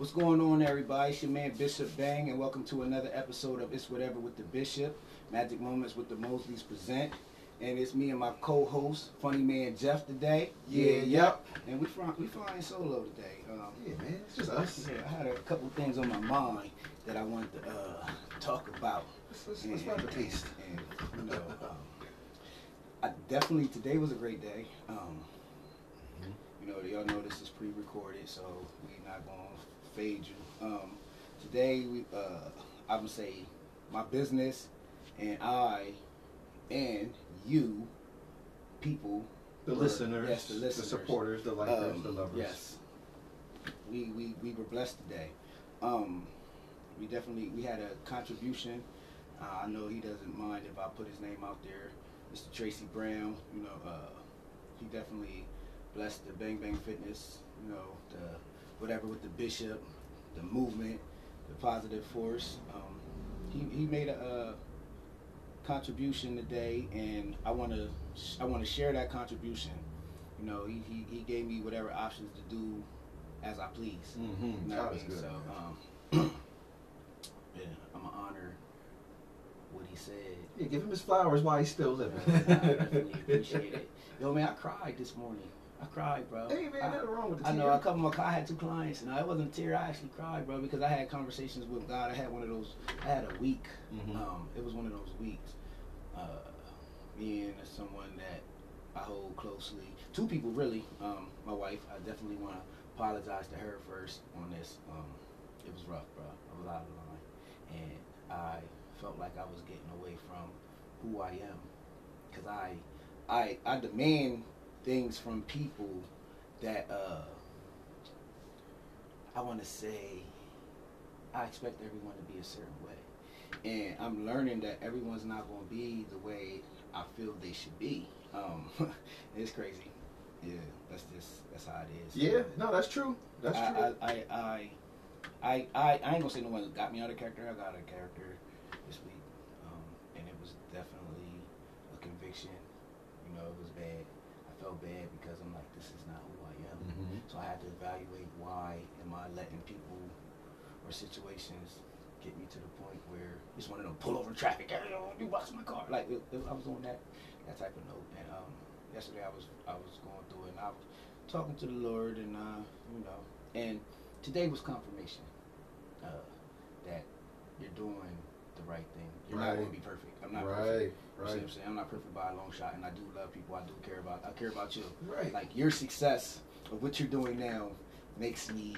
What's going on, everybody? It's your man Bishop Bang, and welcome to another episode of It's Whatever with the Bishop, Magic Moments with the Mosleys present. And it's me and my co-host, Funny Man Jeff today. Yeah, yep. And we fly, we flying solo today. Um, Yeah, man, it's just us. yeah, I had a couple things on my mind that I wanted to uh, talk about. Let's, let's, a taste. And you know, um, I definitely today was a great day. Um, Mm-hmm. you know, y'all know this is pre-recorded, so we're not gonna fade you. Um, today, we uh, I would say my business and I and you people, The were- listeners, yes, the listeners, the supporters, the likers, um, the lovers. Yes, we, we we were blessed today. Um, we definitely we had a contribution. Uh, I know he doesn't mind if I put his name out there, Mr. Tracy Brown. You know, uh, he definitely blessed the Bang Bang Fitness. You know, the whatever with the bishop, the movement, the positive force. Um, he he made a. Uh, contribution today and I want to I want to share that contribution you know, he, he, he gave me whatever options to do as I please. Mm-hmm. You know That I was mean? good. So, um, yeah, I'm gonna honor what he said. yeah, give him his flowers while he's still living. I definitely appreciate it. Yo, man, I cried this morning. I cried, bro. hey, man, I, nothing wrong with the I know. a couple of my, I had two clients, and I wasn't a tear. I actually cried, bro, because I had conversations with God. I had one of those. I had a week. Mhm. Um, it was one of those weeks. Uh, me and someone that I hold closely. Two people, really. Um, my wife. I definitely want to apologize to her first on this. Um, it was rough, bro. I was out of line, and I felt like I was getting away from who I am, because I, I, I demand things from people that uh, I want to say. I expect everyone to be a certain way and I'm learning that everyone's not going to be the way I feel they should be. Um, it's crazy. Yeah, that's just that's how it is. yeah, no, that's true. That's I, true. I, I, I, I, I, I ain't gonna say no one got me out of character. I got out of character this week, um, and it was definitely a conviction. You know, it was bad. Felt bad because I'm like, this is not who I am. Mhm. So I had to evaluate why am I letting people or situations get me to the point where it's one of them pull over traffic. Hey, you watch my car. Like it, it- I was on that that type of note. And um, yesterday I was I was going through it and I was talking to the Lord and uh, you know, and today was confirmation uh, that you're doing the right thing. You're not going to be perfect. I'm not right, perfect. You see what I'm saying? I'm not perfect by a long shot, and I do love people. I do care about. I care about you right. like your success of what you're doing now makes me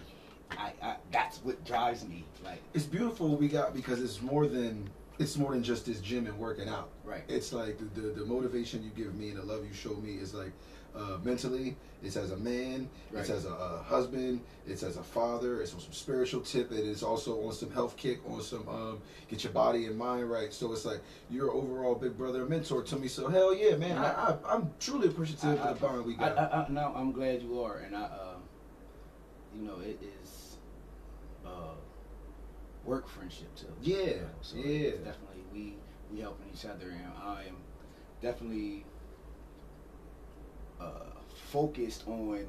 I, I that's what drives me like it's beautiful what we got because it's more than it's more than just this gym and working out. right It's like the, the, the motivation you give me and the love you show me is like uh, mentally, it's as a man, it's as a, a husband, it's as a father, it's on some spiritual tip, it is also on some health kick, on some um, get your body and mind right. So it's like you're overall big brother and mentor to me. So hell yeah, man, I, I, I'm truly appreciative I- of the bond we got. I, I, no I'm glad you are and I uh, you know it is uh work friendship too Yeah, you know, so yeah. it's definitely we we helping each other and I am definitely uh focused on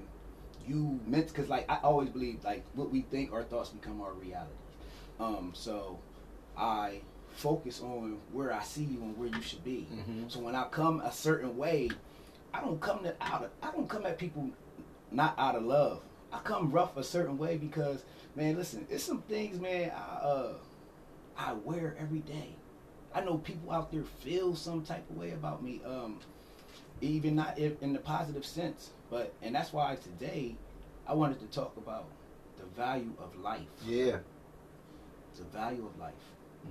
you meant because like I always believe like what we think our thoughts become our reality. um so I focus on where I see you and where you should be Mhm. so when I come a certain way I don't come to out of, I don't come at people not out of love I come rough a certain way because man listen it's some things man I uh I wear every day I know people out there feel some type of way about me um even not in, in the positive sense but and that's why today I wanted to talk about the value of life yeah. the value of life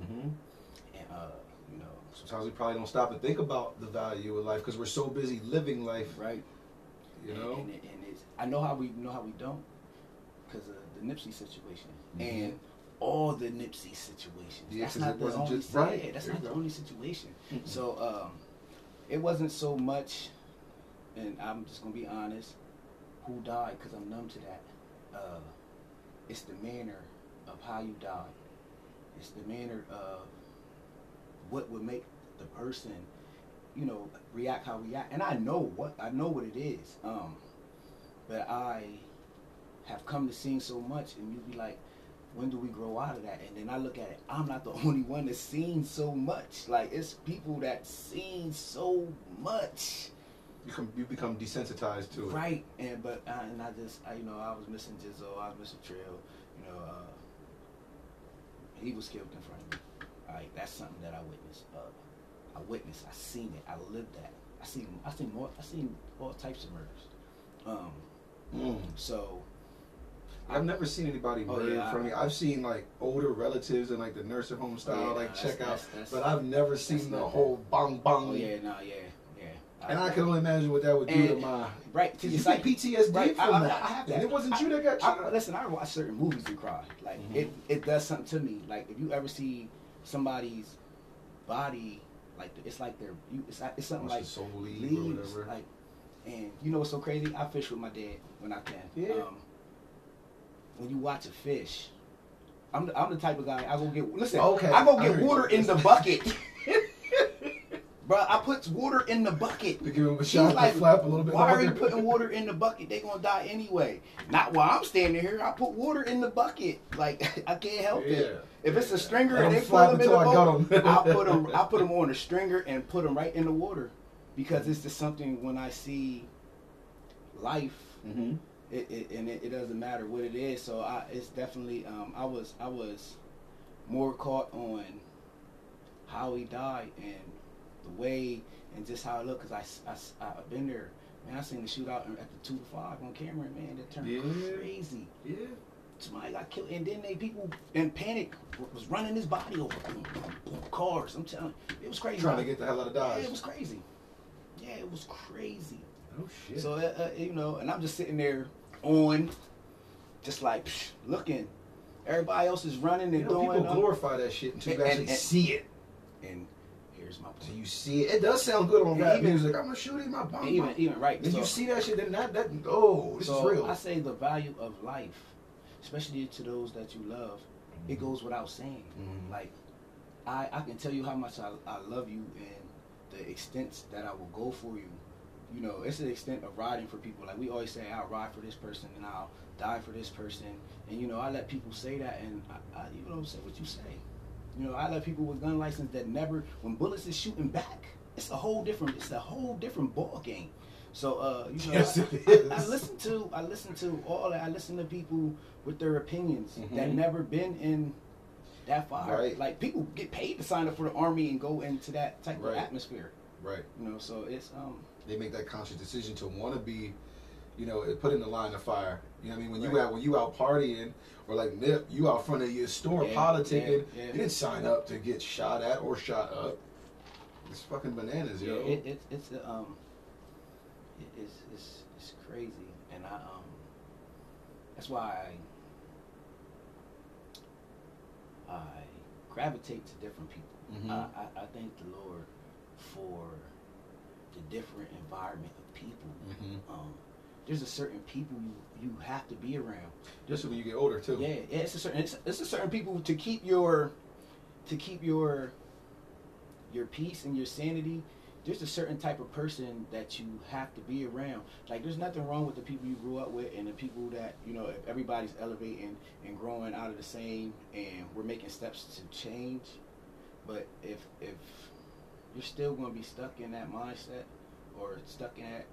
Mm-hmm. and uh you know Sometimes we probably don't stop and think about the value of life because we're so busy living life. right You and, know. and, it- and it's I know how we know how we don't because of the Nipsey situation Mhm. and all the Nipsey situations. Yeah, that's not it the wasn't only just- right. yeah, that's not the only situation. Mm-mm. So um, it wasn't so much, and I'm just gonna be honest, who died because I'm numb to that. Uh, it's the manner of how you died. It's the manner of what would make the person, you know, react how we react. And I know what I know what it is. Um, but I have come to seen so much, and you be like, when do we grow out of that? And then I look at it, I'm not the only one that's seen so much. Like it's people that seen so much. You become you become desensitized to it. Right, and but uh, and I just I, you know I was missing Jizzle, I was missing Trill, you know, uh, he was killed in front of me. Like that's something that I witnessed. Uh, I witnessed, I seen it, I lived that. I seen I seen more I seen all types of murders. Um, Mm. so I've never seen anybody Oh, murdered yeah, in me. I- I've seen like older relatives and like the nursing home style, yeah, like check out, but I've never seen the whole bang bang. oh yeah, no, yeah, yeah. And I can only imagine what that would do to my. right to Did your you get psyche. PTSD Right, from I- I- that? I have And it wasn't I- you that got I, shot. listen, I watch certain movies and cry. Like Mhm. it, it does something to me. Like if you ever see somebody's body, like it's like they're you. It's, it's something like soul leaves, like. And you know what's so crazy? I fish with my dad when I can. Yeah. Um, when you watch a fish, I'm the, I'm the type of guy I go get listen. Okay, I go get heard water you. in the bucket. Bro, I put water in the bucket. to give him a He's shot to like, flap a little bit. Why are you putting water in the bucket? They gonna die anyway. Not while I'm standing here. I put water in the bucket. Like I can't help Yeah. it. If it's a stringer Let and they 'em pull flap them in until the I got boat, 'em. I'll put them. I'll put them on a stringer and put them right in the water because it's just something when I see life, Mhm. It, it and it, it doesn't matter what it is. So I, it's definitely. Um, I was I was more caught on how he died and the way and just how it looked because I, I, I've been there. Man, I seen the shootout at the two to five on camera. Man, that turned Yeah. crazy. Yeah. Somebody got killed, and then they people in panic was running his body over boom, boom, boom, cars. I'm telling you, it was crazy. Trying to get the hell out of Dodge. yeah, it was crazy. Yeah, it was crazy. Oh shit. So uh, uh, you know, and I'm just sitting there on, just like psh, looking. Everybody else is running you and know, doing. people um, glorify that shit until you actually see it. and here's my So point. you see it. It does sound good on rap even- music. I'm gonna shoot him. My bomb. even even right. Then so, you see that shit. Then that that oh, this so is real. I say the value of life, especially to those that you love, it goes without saying. Mhm. Like, I I can tell you how much I, I love you and the extents that I will go for you. You know, it's the extent of riding for people. Like we always say, I'll ride for this person and I'll die for this person. And you know, I let people say that, and I, I you know say what you say. You know, I let people with gun license that never, when bullets is shooting back, it's a whole different, it's a whole different ball game. So, uh, you know, Yes, I, I. I listen to, I listen to all that. I listen to people with their opinions that Mhm. never been in that fire. Right. Like people get paid to sign up for the army and go into that type Right. of atmosphere. right. You know, so it's um They make that conscious decision to want to be, you know, put in the line of fire. You know what I mean? When you out when you out partying or like Nip, you out front of your store Yeah, politicking. yeah, yeah. You didn't sign up to get shot at or shot up. It's fucking bananas, yeah, yo. it, it, it's a, um it, it's it's it's crazy, and I um that's why I I gravitate to different people. Mhm. I, I I thank the Lord for the different environment of people. Mhm. Um, there's a certain people you you have to be around. Just when you get older too. Yeah, yeah, it's a certain it's, it's a certain people to keep your to keep your your peace and your sanity. There's a certain type of person that you have to be around. Like there's nothing wrong with the people you grew up with and the people that you know. If everybody's elevating and growing out of the same, and we're making steps to change, but if if you're still going to be stuck in that mindset or stuck in that,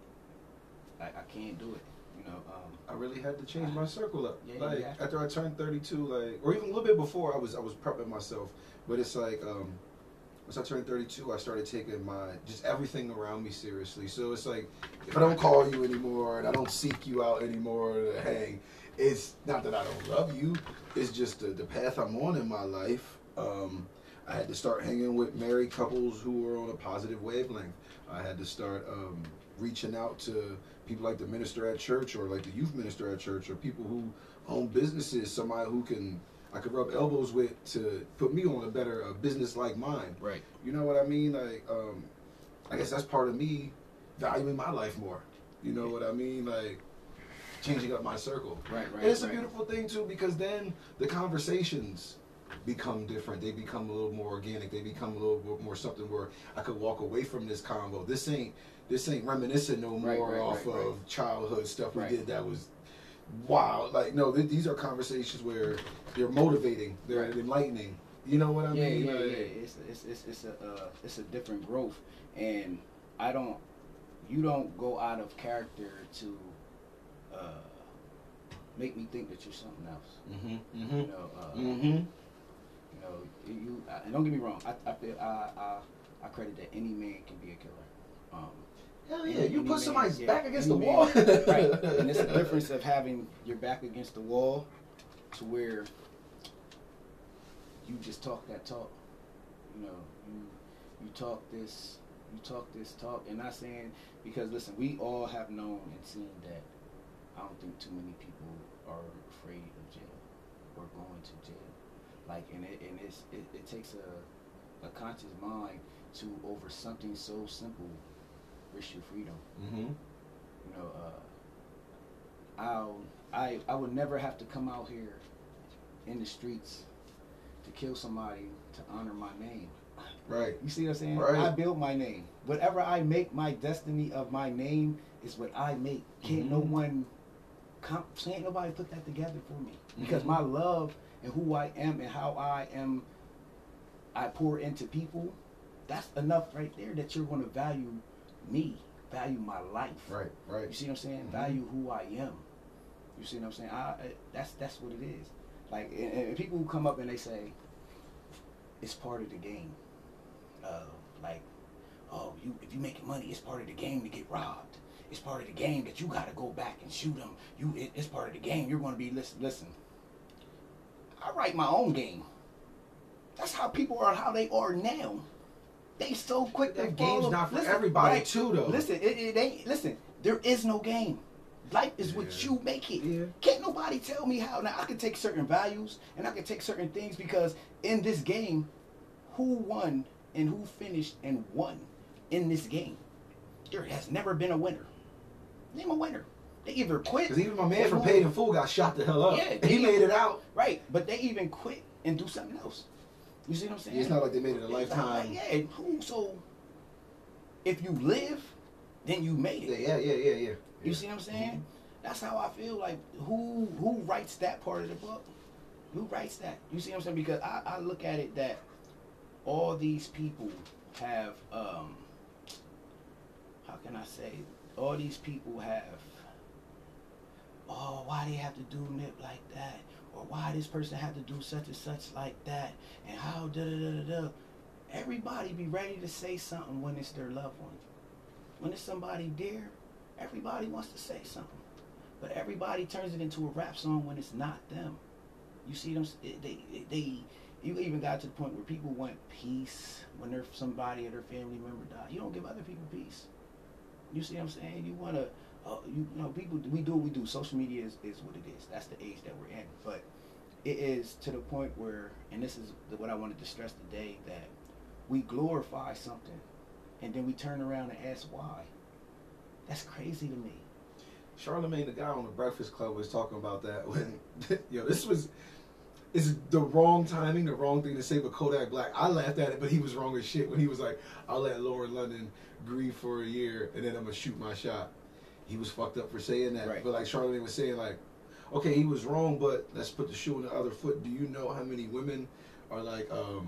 I, I can't do it. You know. Um, I really had to change my circle up. Yeah, like yeah. after I turned 32, like or even a little bit before, I was I was prepping myself. But it's like um, once I turned 32, I started taking my just everything around me seriously. So it's like if I don't call you anymore and I don't seek you out anymore to hang, it's not that I don't love you. It's just the, the path I'm on in my life. Um, I had to start hanging with married couples who were on a positive wavelength. I had to start um, reaching out to people like the minister at church or like the youth minister at church or people who own businesses, somebody who can I could rub elbows with to put me on a better uh, business like mine. right. You know what I mean? Like, um, I guess that's part of me valuing my life more. You know what I mean? Like, changing up my circle. Right, right. And it's a beautiful thing too because then the conversations become different. They become a little more organic. They become a little more something where I could walk away from this convo. This ain't this ain't reminiscent no more right, off right, of childhood stuff we Right. did that was wow, like no, th- these are conversations where they're motivating, they're Right. enlightening. You know what I yeah, mean? yeah, Like, yeah. It's it's it's, it's a uh, it's a different growth, and I don't. You don't go out of character to uh, make me think that you're something else. Mhm, You mhm, know. Uh, mhm. You know. You. I, and don't get me wrong. I I feel I, I I credit that any man can be a killer. Um, Hell yeah, any- you any put man- somebody's yeah, back against the any wall. right, and it's the difference of having your back against the wall to where you just talk that talk. You know, you you talk this, you talk this talk, and not saying because listen, we all have known and seen that. I don't think too many people are afraid of jail or going to jail. Like, and it and it's it, it takes a a conscious mind to over something so simple risk your freedom. Mm-hmm. You know, uh, I'll, I I would never have to come out here in the streets to kill somebody to honor my name. Right. You see what I'm saying? Right. I built my name. Whatever I make, my destiny of my name is what I make. Can't no Mhm. one, comp- can't nobody put that together for me. Because my love and who I am and how I am, I pour into people. That's enough right there that you're going to value me, value my life. Right. Right. You see what I'm saying? Mhm. Value who I am. You see what I'm saying? I, I that's that's what it is. Like, and, and people who come up and they say, it's part of the game. Uh, like, oh, you if you making money, it's part of the game to get robbed. It's part of the game that you got to go back and shoot them. You, it, it's part of the game. You're going to be listen. Listen, I write my own game. That's how people are. How they are now. They so quick to That game's follow- not for Listen, everybody right. too, though. Listen, it, it ain't. Listen, there is no game. Life is what you make it. Yeah. Can't nobody tell me how. Now I can take certain values and I can take certain things because in this game, who won and who finished and won in this game? There has never been a winner. Name a winner. They either quit. Because even my man from Paid in Full got shot the hell up. Yeah, he they- made it out. Right, but they even quit and do something else. You see what I'm saying? It's not like they made it a It's lifetime. like, yeah, who? So if you live, then you made it. Yeah, yeah, yeah, yeah. You see what I'm saying? That's how I feel. Like who who writes that part of the book? Who writes that? You see what I'm saying? Because I, I look at it that all these people have um how can I say all these people have. Oh why they have to do nip like that? Or why this person had to do such and such like that? And how da da da da da. Everybody be ready to say something when it's their loved one. When it's somebody dear everybody wants to say something. But everybody turns it into a rap song when it's not them. You see them they they you even got to the point where people want peace when their somebody or their family member died. You don't give other people peace you see what i'm saying? You want to uh, you, you know people we do what we do. Social media is, is what it is. That's the age that we're in. But it is to the point where and this is what i wanted to stress today that we glorify something and then we turn around and ask why. That's crazy to me. Charlemagne, the guy on the Breakfast Club, was talking about that when, yo, this was, is the wrong timing, the wrong thing to say. But Kodak Black, I laughed at it, but he was wrong as shit when he was like, "I'll let Lauren London grieve for a year, and then I'm gonna shoot my shot." He was fucked up for saying that. Right. But like Charlemagne was saying, like, okay, he was wrong, but let's put the shoe on the other foot. Do you know how many women are like um,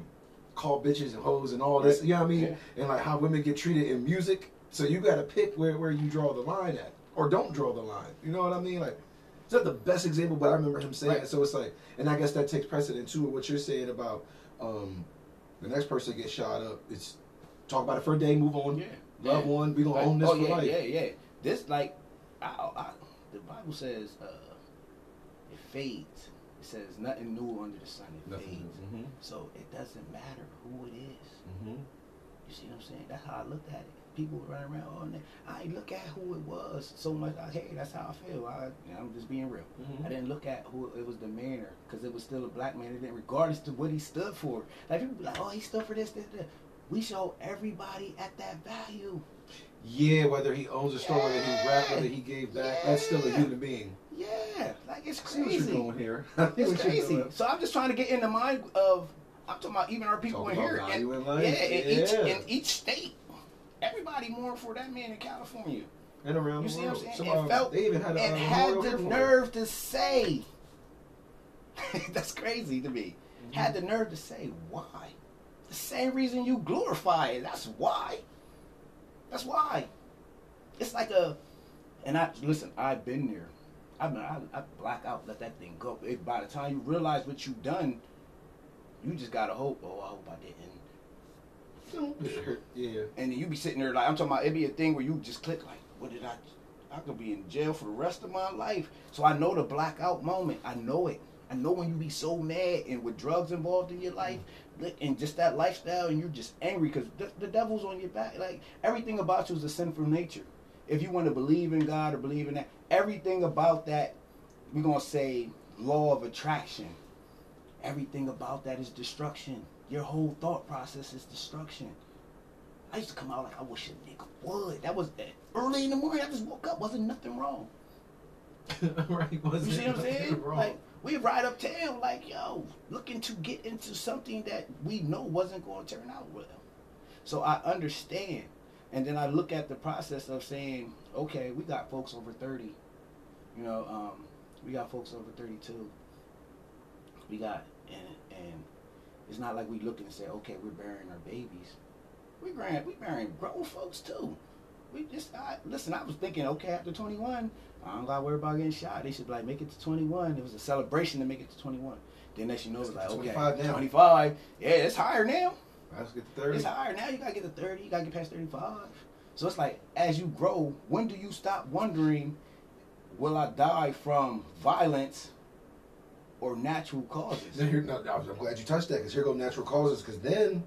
called bitches and hoes and all this? You know what I mean? Yeah. And like how women get treated in music. So you got to pick where where you draw the line at, or don't draw the line. You know what I mean? Like. It's not the best example, but I remember him saying Right. it. So it's like, and I guess that takes precedent too. What you're saying about um, the next person gets shot up. It's talk about it for a day, move on, Yeah, love yeah. one. We gonna Like, own this oh for yeah, life. yeah, yeah. This like, I, I, the Bible says uh, it fades. It says nothing new under the sun. It Nothing fades. Mhm. So it doesn't matter who it is. Mhm. You see what I'm saying? That's how I looked at it. People running around all day. I look at who it was so much. I, hey, that's how I feel. I, I'm just being real. Mhm. I didn't look at who it was the manner because it was still a black man. It didn't, regardless to what he stood for. Like people be like, oh, he stood for this, this, this. We show everybody at that value. Yeah, whether he owns a store, whether he rap, whether he gave back, that's still a human being. Yeah, like it's I see what you're crazy. doing here. It's crazy. So I'm just trying to get in the mind of. I'm talking about even our people Talk in about here. value and, in life. Yeah, in each Yeah. in each state, everybody mourn for that man in California. and around You the see what I'm saying? And felt they even had a, and had the nerve to say. That's crazy to me. Mm-hmm. Had the nerve to say why. The same reason you glorify it. That's why. That's why. It's like a, and I listen. I've been there. I mean, I, I black out, let that thing go. It, by the time you realize what you've done, you just gotta hope. Oh, I hope I didn't. Yeah. And then you be sitting there like I'm talking about. It be a thing where you just click like, what did I? I could be in jail for the rest of my life. So I know the blackout moment. I know it. I know when you be so mad and with drugs involved in your life mm-hmm. li- and just that lifestyle and you're just angry because the, the devil's on your back. Like everything about you is a sinful nature. If you want to believe in God or believe in that, everything about that, we're gonna say law of attraction. Everything about that is destruction. Your whole thought process is destruction. I used to come out like I wish a nigga would. That was early in the morning. I just woke up. Wasn't nothing wrong. right. Wasn't see what I'm saying? wrong. Like we ride uptown, like yo, looking to get into something that we know wasn't going to turn out well. So I understand, and then I look at the process of saying, okay, we got folks over thirty. You know, um, we got folks over thirty-two. We got and and it's not like we looking and say, okay, we're burying our babies. We burying we burying grown folks too. We just I, listen. I was thinking, okay, after twenty one, I don't gotta worry about getting shot. They should like make it to twenty one. It was a celebration to make it to twenty one. Then next you know, it's like okay, 25 now. twenty five. Yeah, it's higher now. Let's get to 30. It's higher now. You gotta get to thirty. You gotta get past thirty five. So it's like as you grow, when do you stop wondering, will I die from violence or natural causes? Then here, no, I'm glad you touched that because here go natural causes. Because then,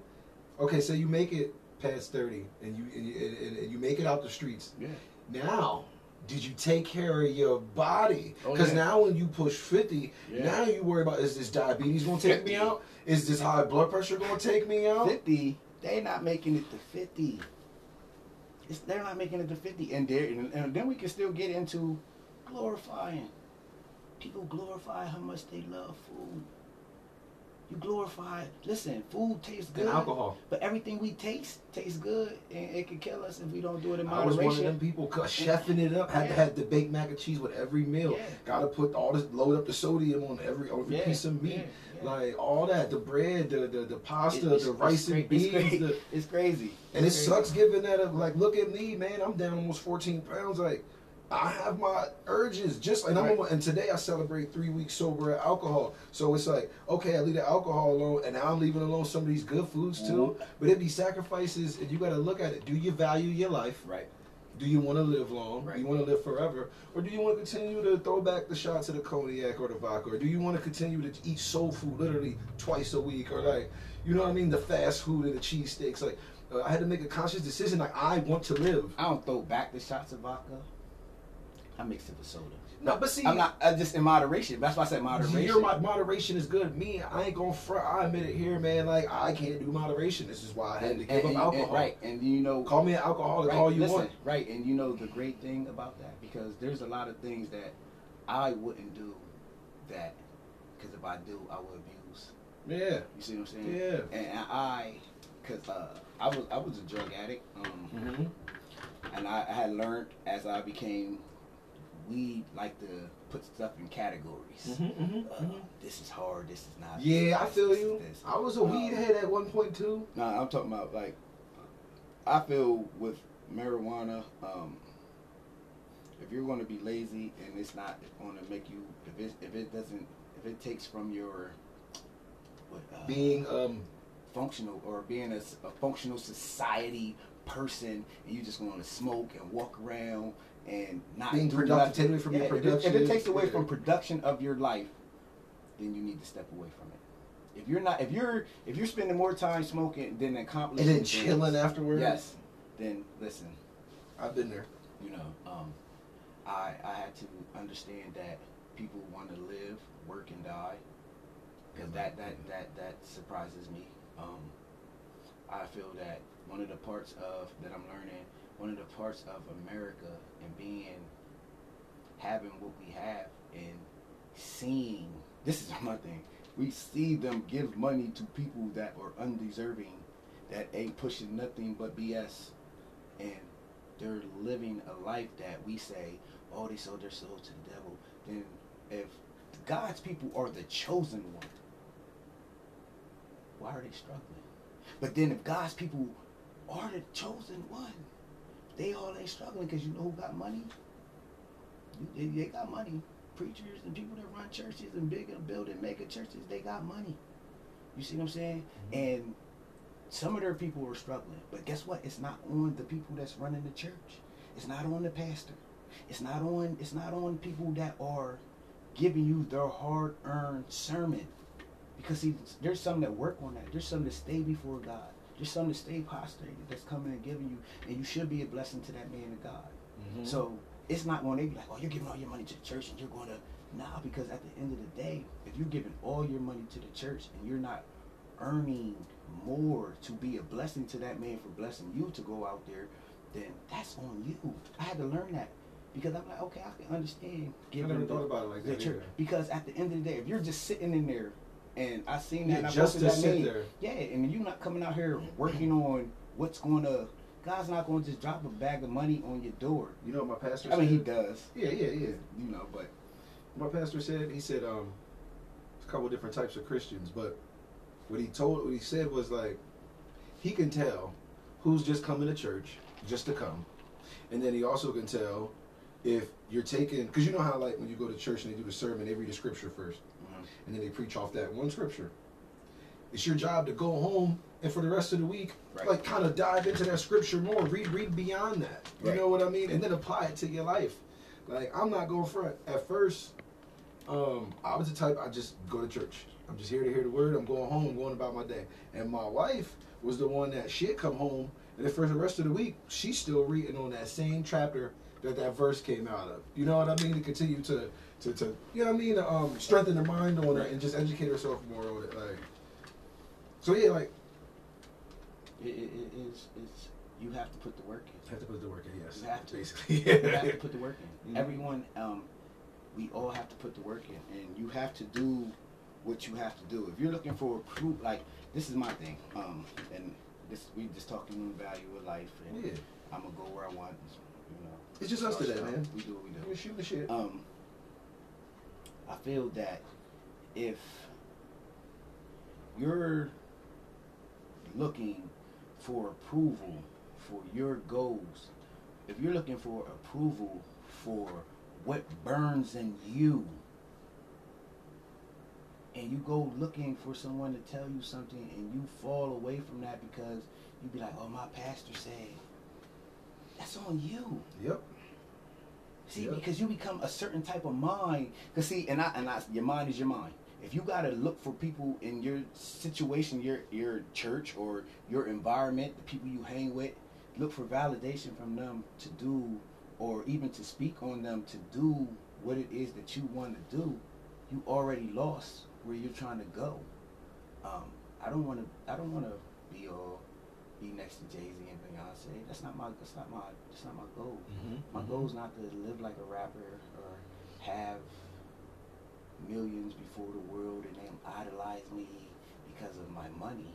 okay, say you make it past 30 and you and you, and, and you make it out the streets. Yeah. Now, did you take care of your body? Oh, Because yeah. now when you push 50, Yeah. now you worry about is this diabetes going to take 50. me out? Is this high blood pressure going to take me out? 50, they not making it to 50. It's, they're not making it to 50. And, and, and then we can still get into glorifying. People glorify how much they love food. You glorify, listen, food tastes good. And alcohol. But everything we taste tastes good, and it can kill us if we don't do it in moderation. I was one of them people chefing it up. Had to have the baked mac and cheese with every meal. Yeah. Got to put all this, load up the sodium on every every Yeah, piece of meat. yeah, yeah. Like all that, the bread, the the, the pasta, it's- the it's rice cra- and beans, It's, the, it's crazy. and it crazy. sucks giving that up. Like, look at me, man. I'm down almost 14 pounds. Like, I have my urges. Just and I'm Right. and today I celebrate three weeks sober at alcohol. So it's like, okay, I leave the alcohol alone, and now I'm leaving alone some of these good foods too. Mhm. But it be sacrifices, and you got to look at it. Do you value your life? Right. Do you want to live long? Right. Do you want to live forever? Or do you want to continue to throw back the shots of the cognac or the vodka? Or do you want to continue to eat soul food literally twice a week? Or like, you know what I mean? The fast food and the cheesesteaks. Like, uh, I had to make a conscious decision. Like, I want to live. I don't throw back the shots of vodka. I mix it with soda. No, but see, I'm not uh, just in moderation. That's why I said moderation. Your mo- moderation is good. Me, I ain't gonna front. I admit it here, man. Like, I can't do moderation. This is why I had and, to give and- up alcohol. and- right, and you know, Call me an alcoholic right, all you listen, want. right, and you know the great thing about that because there's a lot of things that I wouldn't do that because if I do, I would abuse. Yeah. You see what I'm saying? Yeah. And I, because uh, I was I was a drug addict, um, Mm-hmm. and I, I had learned as I became weed like to put stuff in categories. Mm-hmm, Uh, this is hard. This is not. Yeah, I feel you. this. I was a Um, weed head at one point too. No, I'm talking about like I feel with marijuana, um, if you're going to be lazy and it's not going to make you, if it if it doesn't, if it takes from your what, uh, Being um functional or being a functional society person, and you just going to smoke and walk around and not Being do productive, nothing. take away from your Yeah, if it- production. If it takes away Yeah. from production of your life, then you need to step away from it. If you're not, if you're, if you're spending more time smoking than accomplishing, and accomplishing, then things, chilling afterwards. yes, then listen, I've been there. you know, um, I I had to understand that people want to live, work, and die, because that that that that surprises me. Um, I feel that one of the parts of that I'm learning, one of the parts of America and being having what we have and seeing this is my thing. We see them give money to people that are undeserving, that ain't pushing nothing but BS, and they're living a life that we say, oh, they sold their soul to the devil. Then if God's people are the chosen one, why are they struggling? But then if God's people are the chosen one, they all ain't struggling because you know who got money? They, they got money. Preachers and people that run churches and big and building mega churches, they got money. You see what I'm saying? Mm-hmm. And some of their people are struggling, but guess what? It's not on the people that's running the church. It's not on the pastor. It's not on. It's not on people that are giving you their hard-earned sermon. Because see, there's some that work on that. There's some that stay before God. There's something to stay prostrated that's coming and giving you, and you should be a blessing to that man of God. Mhm. So it's not when they be like, oh, you're giving all your money to the church and you're going to, nah, because at the end of the day, if you're giving all your money to the church and you're not earning more to be a blessing to that man for blessing you to go out there, then that's on you. I had to learn that because I'm like, okay, I can understand Giving I never thought about it like that. church because at the end of the day, if you're just sitting in there, and I seen that, Yeah, and I just to sit there. yeah, and you're not coming out here working on what's going to. God's not going to just drop a bag of money on your door. You know what my pastor I mean, he does, Yeah, yeah, yeah. you know, but My pastor said he said um a couple different types of Christians, but what he told what he said was like he can tell who's just coming to church just to come, and then he also can tell if you're taking because you know how like when you go to church and they do the sermon, they read the scripture 1st Mhm. And then they preach off that one scripture. It's your job to go home and for the rest of the week, Right. like kind of dive into that scripture more, read read beyond that. You Right. know what I mean? And then apply it to your life. Like I'm not going front. At first, um, I was the type I just go to church. I'm just here to hear the word. I'm going home. I'm going about my day. And my wife was the one that she'd come home, and then for the rest of the week, she's still reading on that same chapter that that verse came out of. You know what I mean? To continue to to, to you know what I mean? Um, strengthen her mind on it and just educate herself more on it. Like, so yeah, like it, it, it is. It's you have to put the work in. You have to put the work in. Yes, You have to. basically. You have to put the work in. Mhm. Everyone, um, we all have to put the work in, and you have to do what you have to do. If you're looking for a proof, like this is my thing, um, and this we just talking on the value of life, and yeah, I'm gonna go where I want. You know, it's just us today, man. We do what we do. We're shooting the shit. Um, I feel that if you're looking for approval for your goals, if you're looking for approval for what burns in you, and you go looking for someone to tell you something and you fall away from that because you'd be like, oh, my pastor said, that's on you. Yep. See, because you become a certain type of mind. Cause see, and I and I, your mind is your mind. If you gotta look for people in your situation, your your church or your environment, the people you hang with, look for validation from them to do, or even to speak on them to do what it is that you want to do. You already lost where you're trying to go. Um, I don't want to. I don't want to be all be next to Jay Z and Beyonce. That's not my. That's not my. That's not my goal. Mm-hmm. My goal is not to live like a rapper or have millions before the world and them idolize me because of my money.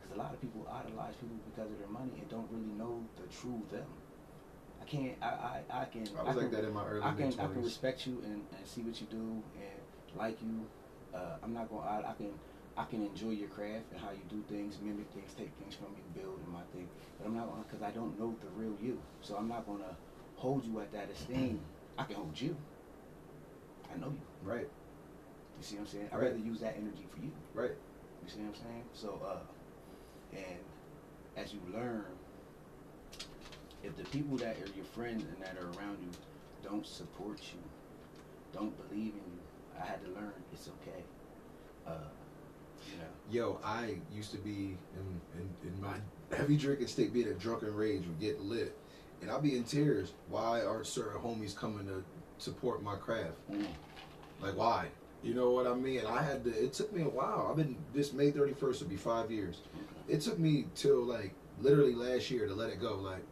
Because a lot of people idolize people because of their money and don't really know the true them. I can't. I. I, I can. I was can, like that in my early I can. I can respect you and, and see what you do and like you. Uh, I'm not going. to I can. I can enjoy your craft and how you do things, mimic things, take things from you, build in my thing. But I'm not gonna, because I don't know the real you. So I'm not gonna hold you at that esteem. I can hold you. I know you. Right. You see what I'm saying? I'd Right. rather use that energy for you. Right. You see what I'm saying? So, uh, and as you learn, if the people that are your friends and that are around you don't support you, don't believe in you, I had to learn it's okay. Uh, know. Yo, I used to be in, in, in my heavy drinking state, being a drunken rage, would get lit. And I'll be in tears. Why aren't certain homies coming to support my craft? Mm. Like, why? You know what I mean? I had to, it took me a while. I've been, this May 31st will be five years. It took me till like literally last year to let it go. Like,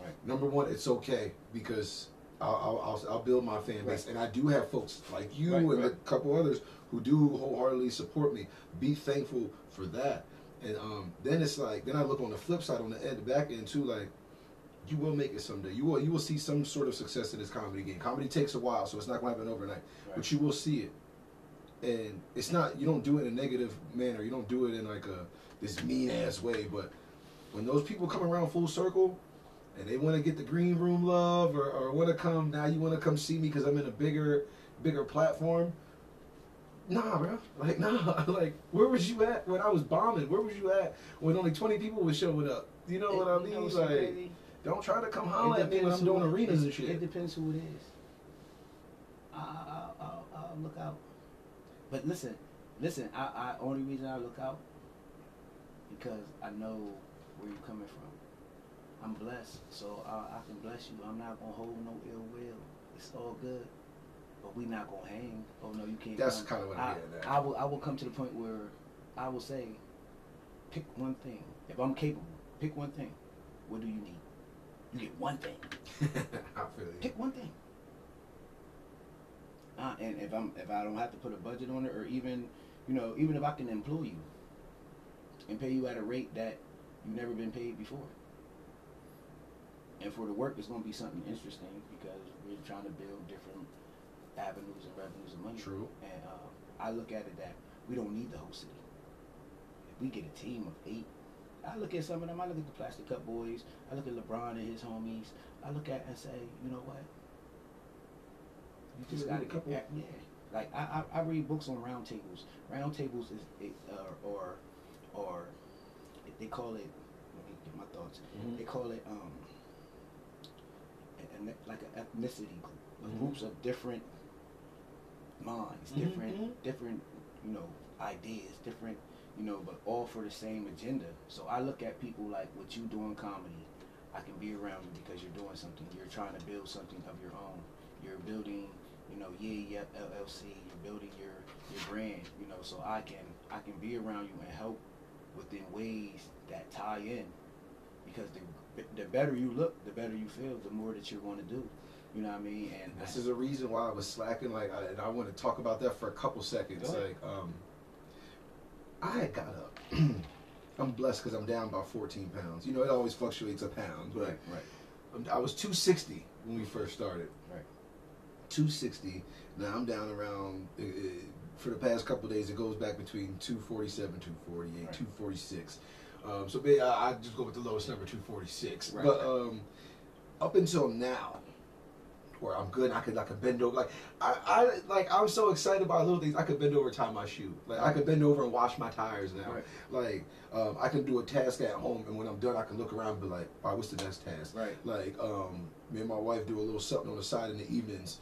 Right. number one, it's okay because I'll, I'll, I'll, I'll build my fan base. Right. And I do have folks like you Right, and a couple others who do wholeheartedly support me. Be thankful for that. And um, then it's like, then I look on the flip side, on the end, the back end too, like, you will make it someday. You will you will see some sort of success in this comedy game. Comedy takes a while, so it's not going to happen overnight. Right. But you will see it, and it's not. You don't do it in a negative manner. You don't do it in like a this mean ass way. But when those people come around full circle, and they want to get the green room love, or, or want to come now, you want to come see me because I'm in a bigger bigger platform. Nah, bro. Like, nah. Like, where was you at when I was bombing? Where was you at when only 20 people was showing up? You know what I mean? like, crazy? don't try to come It holler at me when I'm doing arenas it- and shit. It depends who it is. I, I, I, I'll look out. But listen, listen. I, I only reason I look out because I know where you're coming from. I'm blessed, so I, I can bless you. I'm not gonna hold no ill will. It's all good. But we not gonna hang. Oh no, you can't. That's kind of what I, I'm getting at. I will. I will come to the point where I will say, pick one thing. If I'm capable, pick one thing. What do you need? You get one thing. I feel you. Pick one thing. Uh, and if I'm if I don't have to put a budget on it, or even you know even if I can employ you and pay you at a rate that you've never been paid before, and for the work, it's going to be something interesting because we're trying to build different avenues and revenues of money. True. And uh, I look at it that we don't need the whole city. If we get a team of eight, I look at some of them. I look at the Plastic Cup Boys. I look at LeBron and his homies. I look at and say, you know what? You just got to a couple- get yeah. Like I, I, I read books on round tables. Round tables is it, uh, or or they call it. Let me get my thoughts. Mhm. They call it um a- a- like an ethnicity group, Mhm. groups of different minds, Mhm, different mhm. different you know ideas, different you know, but all for the same agenda. So I look at people like what you doing comedy. I can be around you because you're doing something. You're trying to build something of your own. You're building, you know, yeah, yeah, LLC. You're building your your brand. You know, so I can I can be around you and help within ways that tie in. Because the the better you look, the better you feel. The more that you're going to do. You know what I mean? And This is a reason why I was slacking. Like, I, and I want to talk about that for a couple seconds. Like, um, I got up. I'm blessed because I'm down about 14 pounds. You know, it always fluctuates a pound, but right, right. I'm- I was 260 when we first started. Right. 260. Now I'm down around. Uh, uh, for the past couple of days, it goes back between 247, 248, Right. 246. Um, so I, I just go with the lowest number, 246. Right, but um, up until now, where I'm good, I could I could bend over. Like I, I like I'm so excited about little things. I could bend over, and tie my shoe. Like I could bend over and wash my tires now. Right. Like um, I can do a task at home, and when I'm done, I can look around and be like, "All right, what's the next task?" Right. Like um, me and my wife do a little something on the side in the evenings.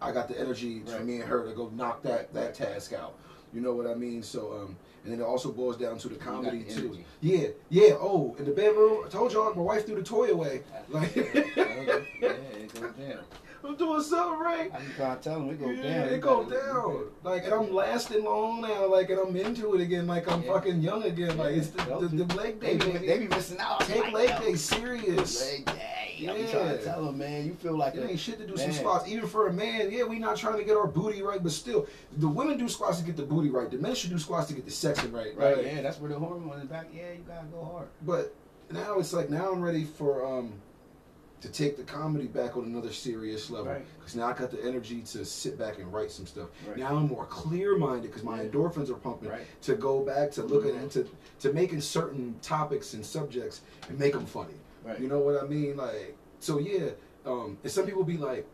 I got the energy for me and her to go knock that that task out. You know what I mean? So um, and then it also boils down to the comedy too. Yeah, yeah. Oh, in the bedroom, I told y'all my wife threw the toy away. Like yeah, it goes down. I'm doing something right. I to tell them it go yeah, down. it go down. Like, and I'm lasting long now. Like, and I'm into it again. Like, I'm Yeah. fucking young again. Like, it's the, the, the leg day. They, be- they be missing out. Take Like, leg day serious. Leg day. Yeah. trying to tell them, man, you feel like It a, ain't shit to do man. some squats. Even for a man, yeah, we not trying to get our booty right, but still, the women do squats to get the booty right. The men should do squats to get the sexing right. Right, Like, yeah, that's where the hormone is back. Yeah, you gotta go hard. But now it's like now I'm ready for um to take the comedy back on another serious level Right. because now I got the energy to sit back and write some stuff. Right. Now I'm more clear minded because my Yeah. endorphins are pumping Right. to go back to looking Mhm. at to to making certain topics and subjects and make them funny. Right. You know what I mean? Like so yeah. Um, and some people be like,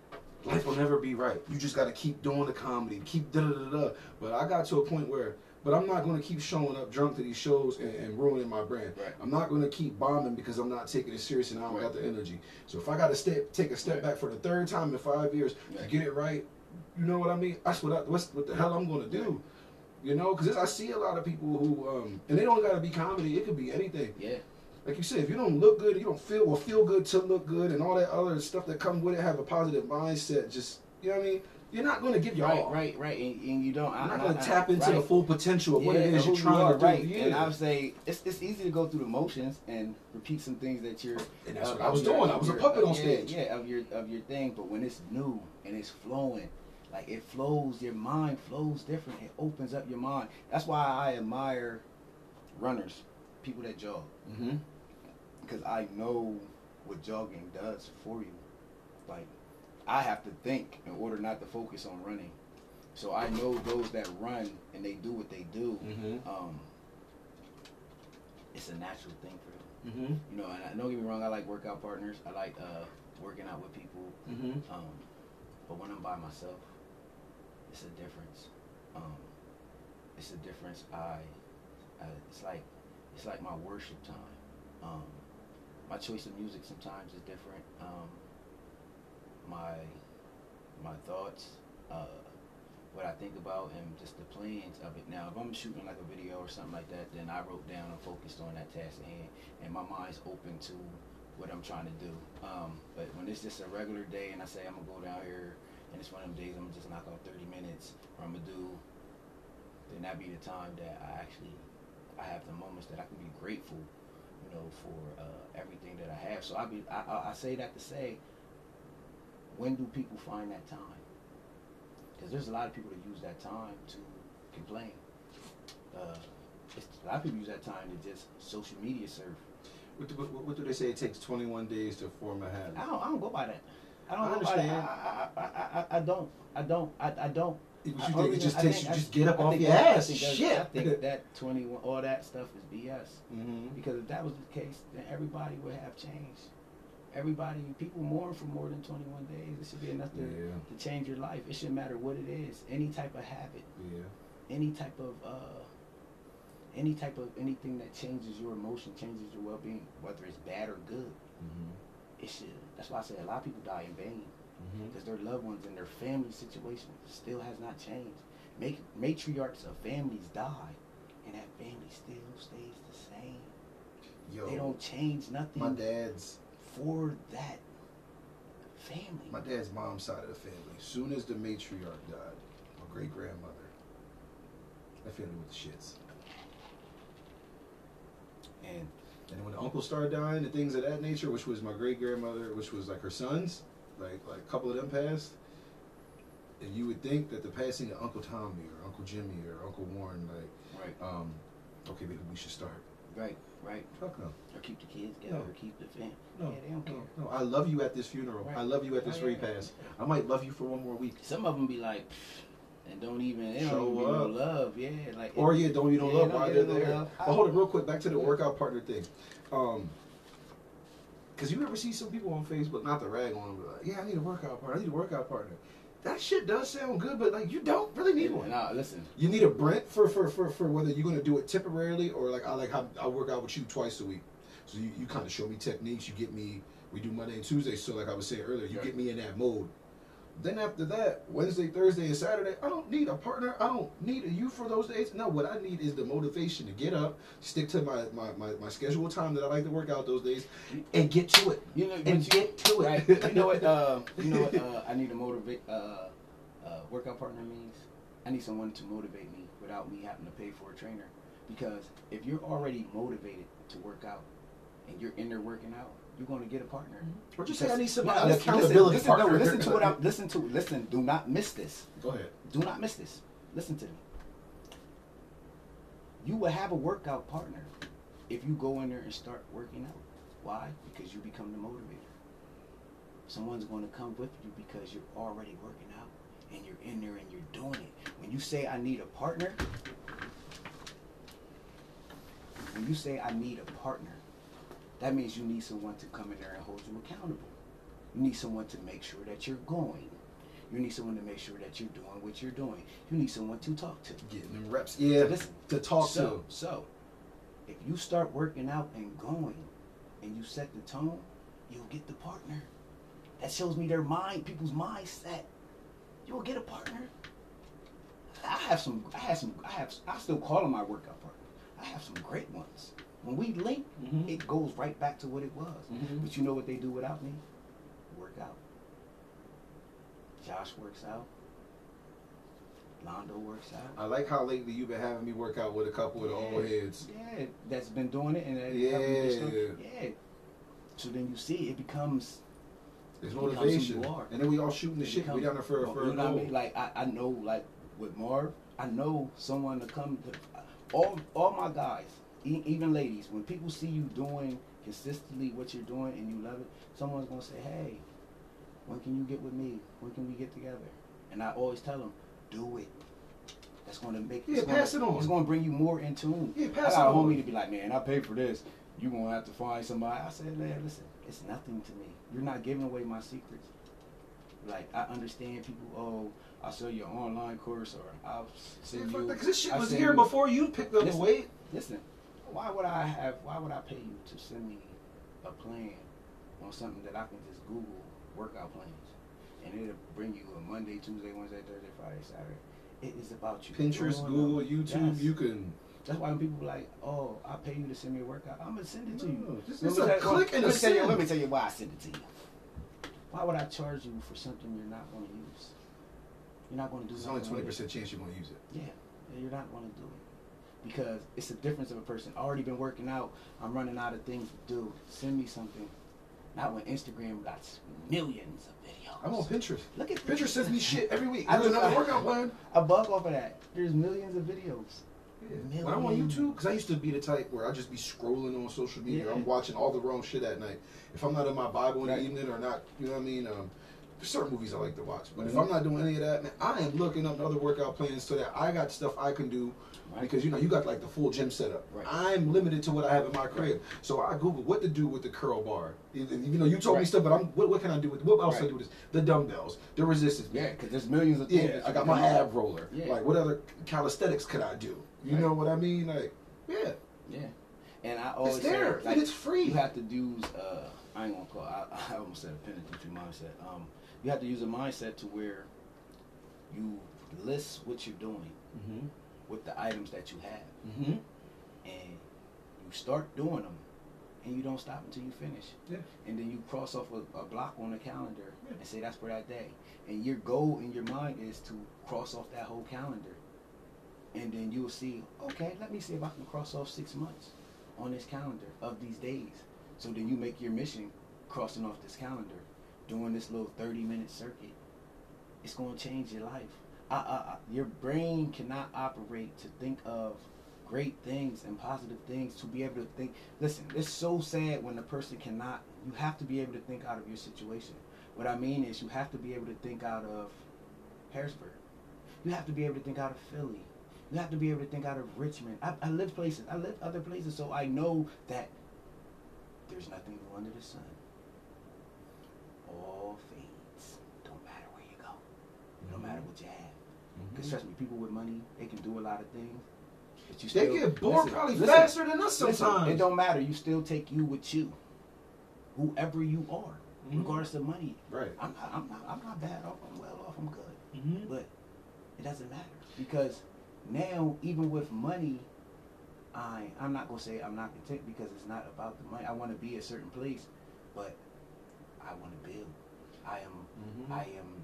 life will never be right. You just got to keep doing the comedy, keep da da da da. But I got to a point where, but I'm not going to keep showing up drunk to these shows and, and ruining my brand. Right. I'm not going to keep bombing because I'm not taking it serious and I don't Right. got the energy. So if I got to step, take a step Right. back for the third time in five years to get it right, you know what I mean? That's what I, what's, what the hell I'm going to do. You know, because I see a lot of people who, um, and they don't got to be comedy. It could be anything Yeah. like you said, if you don't look good, you don't feel or feel good to look good, and all that other stuff that comes with it, have a positive mindset. Just you know what I mean. You're not going to give your Right, all. right, right. And, and you don't. You're I, not going to tap into the full potential of what it Yeah, is you're you trying are, to do. right. Yeah. And I would say it's, it's easy to go through the motions and repeat some things that you're. And that's of- what I was your- doing. I was a your- puppet on yeah, stage. Yeah, of your of your thing. But when it's new and it's flowing, like it flows, your mind flows different. It opens up your mind. That's why I admire runners, people that jog, mm-hmm. because I know what jogging does for you. Like I have to think in order not to focus on running. So I know those that run and they do what they do. Mm-hmm. Um, it's a natural thing for them. Mm-hmm. You know, and I, don't get me wrong, I like workout partners. I like uh, working out with people. Mm-hmm. Um, but when I'm by myself, it's a difference. Um, it's a difference. I, I, it's like, it's like my worship time. Um, my choice of music sometimes is different. My, my thoughts, uh, what I think about, and just the plans of it. Now, if I'm shooting like a video or something like that, then I wrote down and focused on that task at hand, and my mind's open to what I'm trying to do. Um, but when it's just a regular day and I say I'm gonna go down here and it's one of them days I'm gonna just knock out 30 minutes or I'm gonna do, then that be the time that I actually I have the moments that I can be grateful, you know, for uh, everything that I have. So I be I, I say that to say, when do people find that time? Because there's a lot of people that use that time to complain. Uh, it's, a lot of people use that time to just social media surf. What, do- what, what do they say? It takes 21 days to form a habit. I don't, I don't go by that. I don't I go by that. understand. I, I, I, I, don't. I don't. I, I don't. You I- think? It just I takes you just get up off your that- ass. Shit. I think that 21, all that stuff is BS. mm-hmm. Because if that was the case, then everybody would have changed. Everybody, people mourn for more than 21 days. It should be enough to, Yeah. to change your life. It shouldn't matter what it is. Any type of habit, Yeah. any type of, uh, any type of anything that changes your emotion, changes your well-being, whether it's bad or good. Mm-hmm. It should. That's why I say a lot of people die in vain Mm-hmm. because their loved ones and their family situation still has not changed. Make matriarchs of families die, and that family still stays the same. Yo, They don't change nothing my dad's for that family. my dad's mom's side of the family. Soon as the matriarch died, my great grandmother, that family with the shits. and And when the uncles started dying and things of that nature, which was my great grandmother, which was like her sons, like like a couple of them passed. And you would think that the passing of Uncle Tommy or Uncle Jimmy or Uncle Warren, like, right, um, okay, maybe we should start. right, right. Fuck no. Or keep the kids together, No. or keep the family. No, yeah, they don't no, care. no. I love you at this funeral. Right. I love you at this Oh, yeah. repast. I might love you for one more week. Some of them be like, and don't even they don't Show even be no up. love. Yeah, like Or yeah, don't you don't Yeah, love don't why they're there. love. But hold it real quick, back to the Yeah. workout partner thing. Um, cause you ever see some people on Facebook, not the rag on them, but like, yeah, I need a workout partner. I need a workout partner. That shit does sound good, but like you don't really need one. Nah, listen. You need a Brent for for, for, for whether you're gonna do it temporarily or like I like how I work out with you twice a week. So you, you kind of show me techniques. You get me. We do Monday and Tuesday. So like I was saying earlier, you Right. get me in that mode. Then after that, Wednesday, Thursday, and Saturday, I don't need a partner. I don't need a you for those days. No, what I need is the motivation to get up, stick to my my, my, my scheduled time that I like to work out those days, and get to it. You know, And you- get to it. Right. You know what? Uh, you know what? Uh, I need a motivate uh, uh, workout partner means. I need someone to motivate me without me having to pay for a trainer. Because if you're already motivated to work out and you're in there working out, you're going to get a partner. Mm-hmm. Or just Because- say I need some No, listen, accountability listen, listen, no, partner. listen to what I'm. Listen to. Listen. Do not miss this. Go ahead. Do not miss this. Listen to me. You will have a workout partner if you go in there and start working out. Why? Because you become the motivator. Someone's going to come with you because you're already working out and you're in there and you're doing it. When you say I need a partner, when you say I need a partner, that means you need someone to come in there and hold you accountable. You need someone to make sure that you're going. You need someone to make sure that you're doing what you're doing. You need someone to talk to. Getting them reps. Yeah. Listen, to talk so, to. So, if you start working out and going, and you set the tone, you'll get the partner. That shows me their mind, people's mindset. You will get a partner. I have some. I have some. I have. I still call them my workout partner. I have some great ones. When we link, Mhm. it goes right back to what it was. Mhm. But you know what they do without me? Work out. Josh works out. Londo works out. I like how lately you've been having me work out with a couple of the old heads. Yeah, that's been doing it, and that Yeah. yeah. So then you see, it becomes It's It becomes who motivation. you are. And then we all shooting the it shit. We becomes- down there for, well, for you a know what I mean. Like I, I know, like with Marv, I know someone to come to. All all my guys, e- even ladies, when people see you doing consistently what you're doing and you love it, someone's gonna say, "Hey, when can you get with me? When can we get together?" And I always tell them, "Do it." That's gonna make Yeah, it's gonna, pass it on. It's gonna bring you more in tune. Yeah, pass I got it a on. homie to be like, "Man, I paid for this. You gonna have to find somebody." I said, "Man, listen, it's nothing to me. You're not giving away my secrets." Like I understand people. Oh, I'll sell you an online course, or I'll send you. Because this shit was here before you picked up the Listen. weight. Listen, why would I have? Why would I pay you to send me a plan on something that I can just Google workout plans, and it'll bring you a Monday, Tuesday, Wednesday, Thursday, Friday, Saturday. It is about you. Pinterest, Google. YouTube, Yes. you can. That's why when people be like, "Oh, I pay you to send me a workout," I'm gonna send it to you. No, Let me a tell- click and a you- send. Let me tell you why I send it to you. Why would I charge you for something you're not going to use? You're not going to do. There's only twenty percent chance you're gonna use it. Yeah, yeah, you're not going to do it because it's a difference of a person. Already been working out. I'm running out of things to do. Send me something. Not when Instagram got millions of videos. I'm on Pinterest. Look at Pinterest sends me shit every week. I look- another workout plan. I bug off of that. There's millions of videos. Yeah. When I'm on YouTube, because I used to be the type where I just be scrolling on social media. Yeah. I'm watching all the wrong shit at night. If I'm not in my Bible in Right. the evening or not, you know what I mean. Um, there's certain movies I like to watch, but if Mhm. I'm not doing any of that, man, I am looking up other workout plans so that I got stuff I can do. Right. Because you know you got like the full gym setup. Right. I'm limited to what I have in my crib, so I Google what to do with the curl bar. You know, you told me stuff, but I'm what, what can I do with what else Right. I do with this? The dumbbells, the resistance. Yeah, because there's millions of things. Yeah, I got my do. ab roller. Yeah. Like, what other calisthenics could I do? You Right. know what I mean? Like, yeah, Yeah, and I always it's there say, like, and it's free. you have to use uh I ain't gonna call I, I almost said a penitentiary mindset. Um you have to use a mindset to where you list what you're doing mm-hmm. With the items that you have Mm-hmm. and you start doing them and you don't stop until you finish. Yeah. And then you cross off a, a block on the calendar Yeah. and say that's for that day. And your goal in your mind is to cross off that whole calendar. And then you'll see, okay, let me see if I can cross off six months on this calendar of these days. So then you make your mission crossing off this calendar, doing this little 30 minute circuit. It's going to change your life. I, I, your brain cannot operate to think of great things and positive things to be able to think. Listen, it's so sad when a person cannot. You have to be able to think out of your situation. What I mean is, you have to be able to think out of Harrisburg. You have to be able to think out of Philly. You have to be able to think out of Richmond. I, I live places. I live other places, so I know that there's nothing new under the sun. All fades. Don't matter where you go. No matter what you have. Because trust me, people with money, they can do a lot of things. But you They still, get bored listen, probably listen, faster than us listen, sometimes. it don't matter. You still take you with you, whoever you are, Mhm. regardless of money. Right. I'm not, I'm not, I'm not bad off. I'm well off. I'm good. Mm-hmm. But it doesn't matter because now, even with money, I I'm not gonna say I'm not content because it's not about the money. I want to be a certain place, but I want to build. I am. Mm-hmm. I am.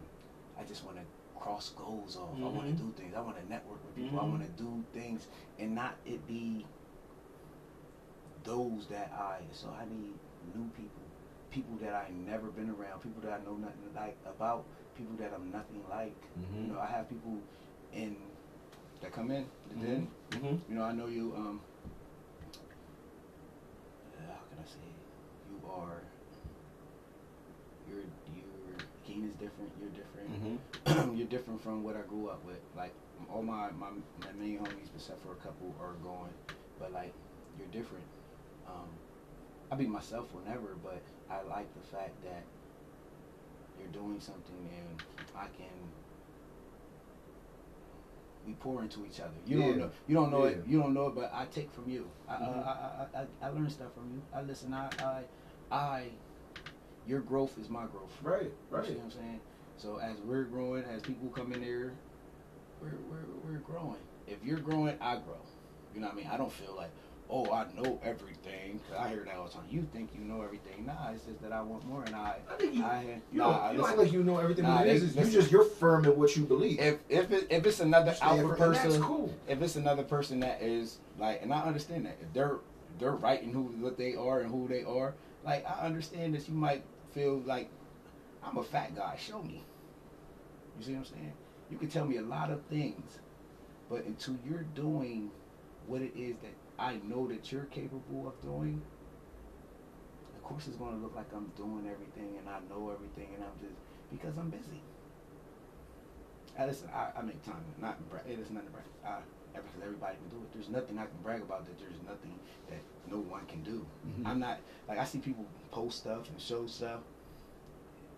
I just want to cross goals off. I want to do things. I want to network with people. I Mhm. want to do things and not it be those that I. So I need new people, people that I never been around, people that I know nothing like about, people that I'm nothing like. Mm-hmm. You know, I have people in that come in. Then Mm-hmm. you know, I know you. Um, how can I say? it? You are. You're Keen is different. You're different. Mm-hmm. you're different from what I grew up with. Like all my, my my main homies, except for a couple, are going, but like you're different. Um, I be myself whenever, but I like the fact that you're doing something and I can. We pour into each other. You don't know. You don't know it. You don't know it, but I take from you. I, Mhm. uh, I, I, I I learn stuff from you. I listen. I I I. Your growth is my growth. Right. right. You see what I'm saying? So as we're growing, as people come in there, we're, we're, we're growing. If you're growing, I grow. You know what I mean? I don't feel like, oh, I know everything. 'Cause I hear that all the time. You think you know everything. Nah, it's just that I want more. And I, I think you. I, You nah, I you listen. like you know everything. Nah, it is, you just you're firm in what you believe. if if it, if it's another alpha person, That's cool. if it's another person that is like, and I understand that if they're they're right in who what they are and who they are, like I understand that you might feel like I'm a fat guy. Show me. You see what I'm saying? You can tell me a lot of things, but until you're doing what it is that I know that you're capable of doing, of course it's gonna look like I'm doing everything and I know everything and I'm just because I'm busy. I listen, I, I make time. Not bra- it is nothing to brag. I, because everybody can do it. There's nothing I can brag about that. There's nothing that no one can do. Mhm. I'm not like I see people post stuff and show stuff.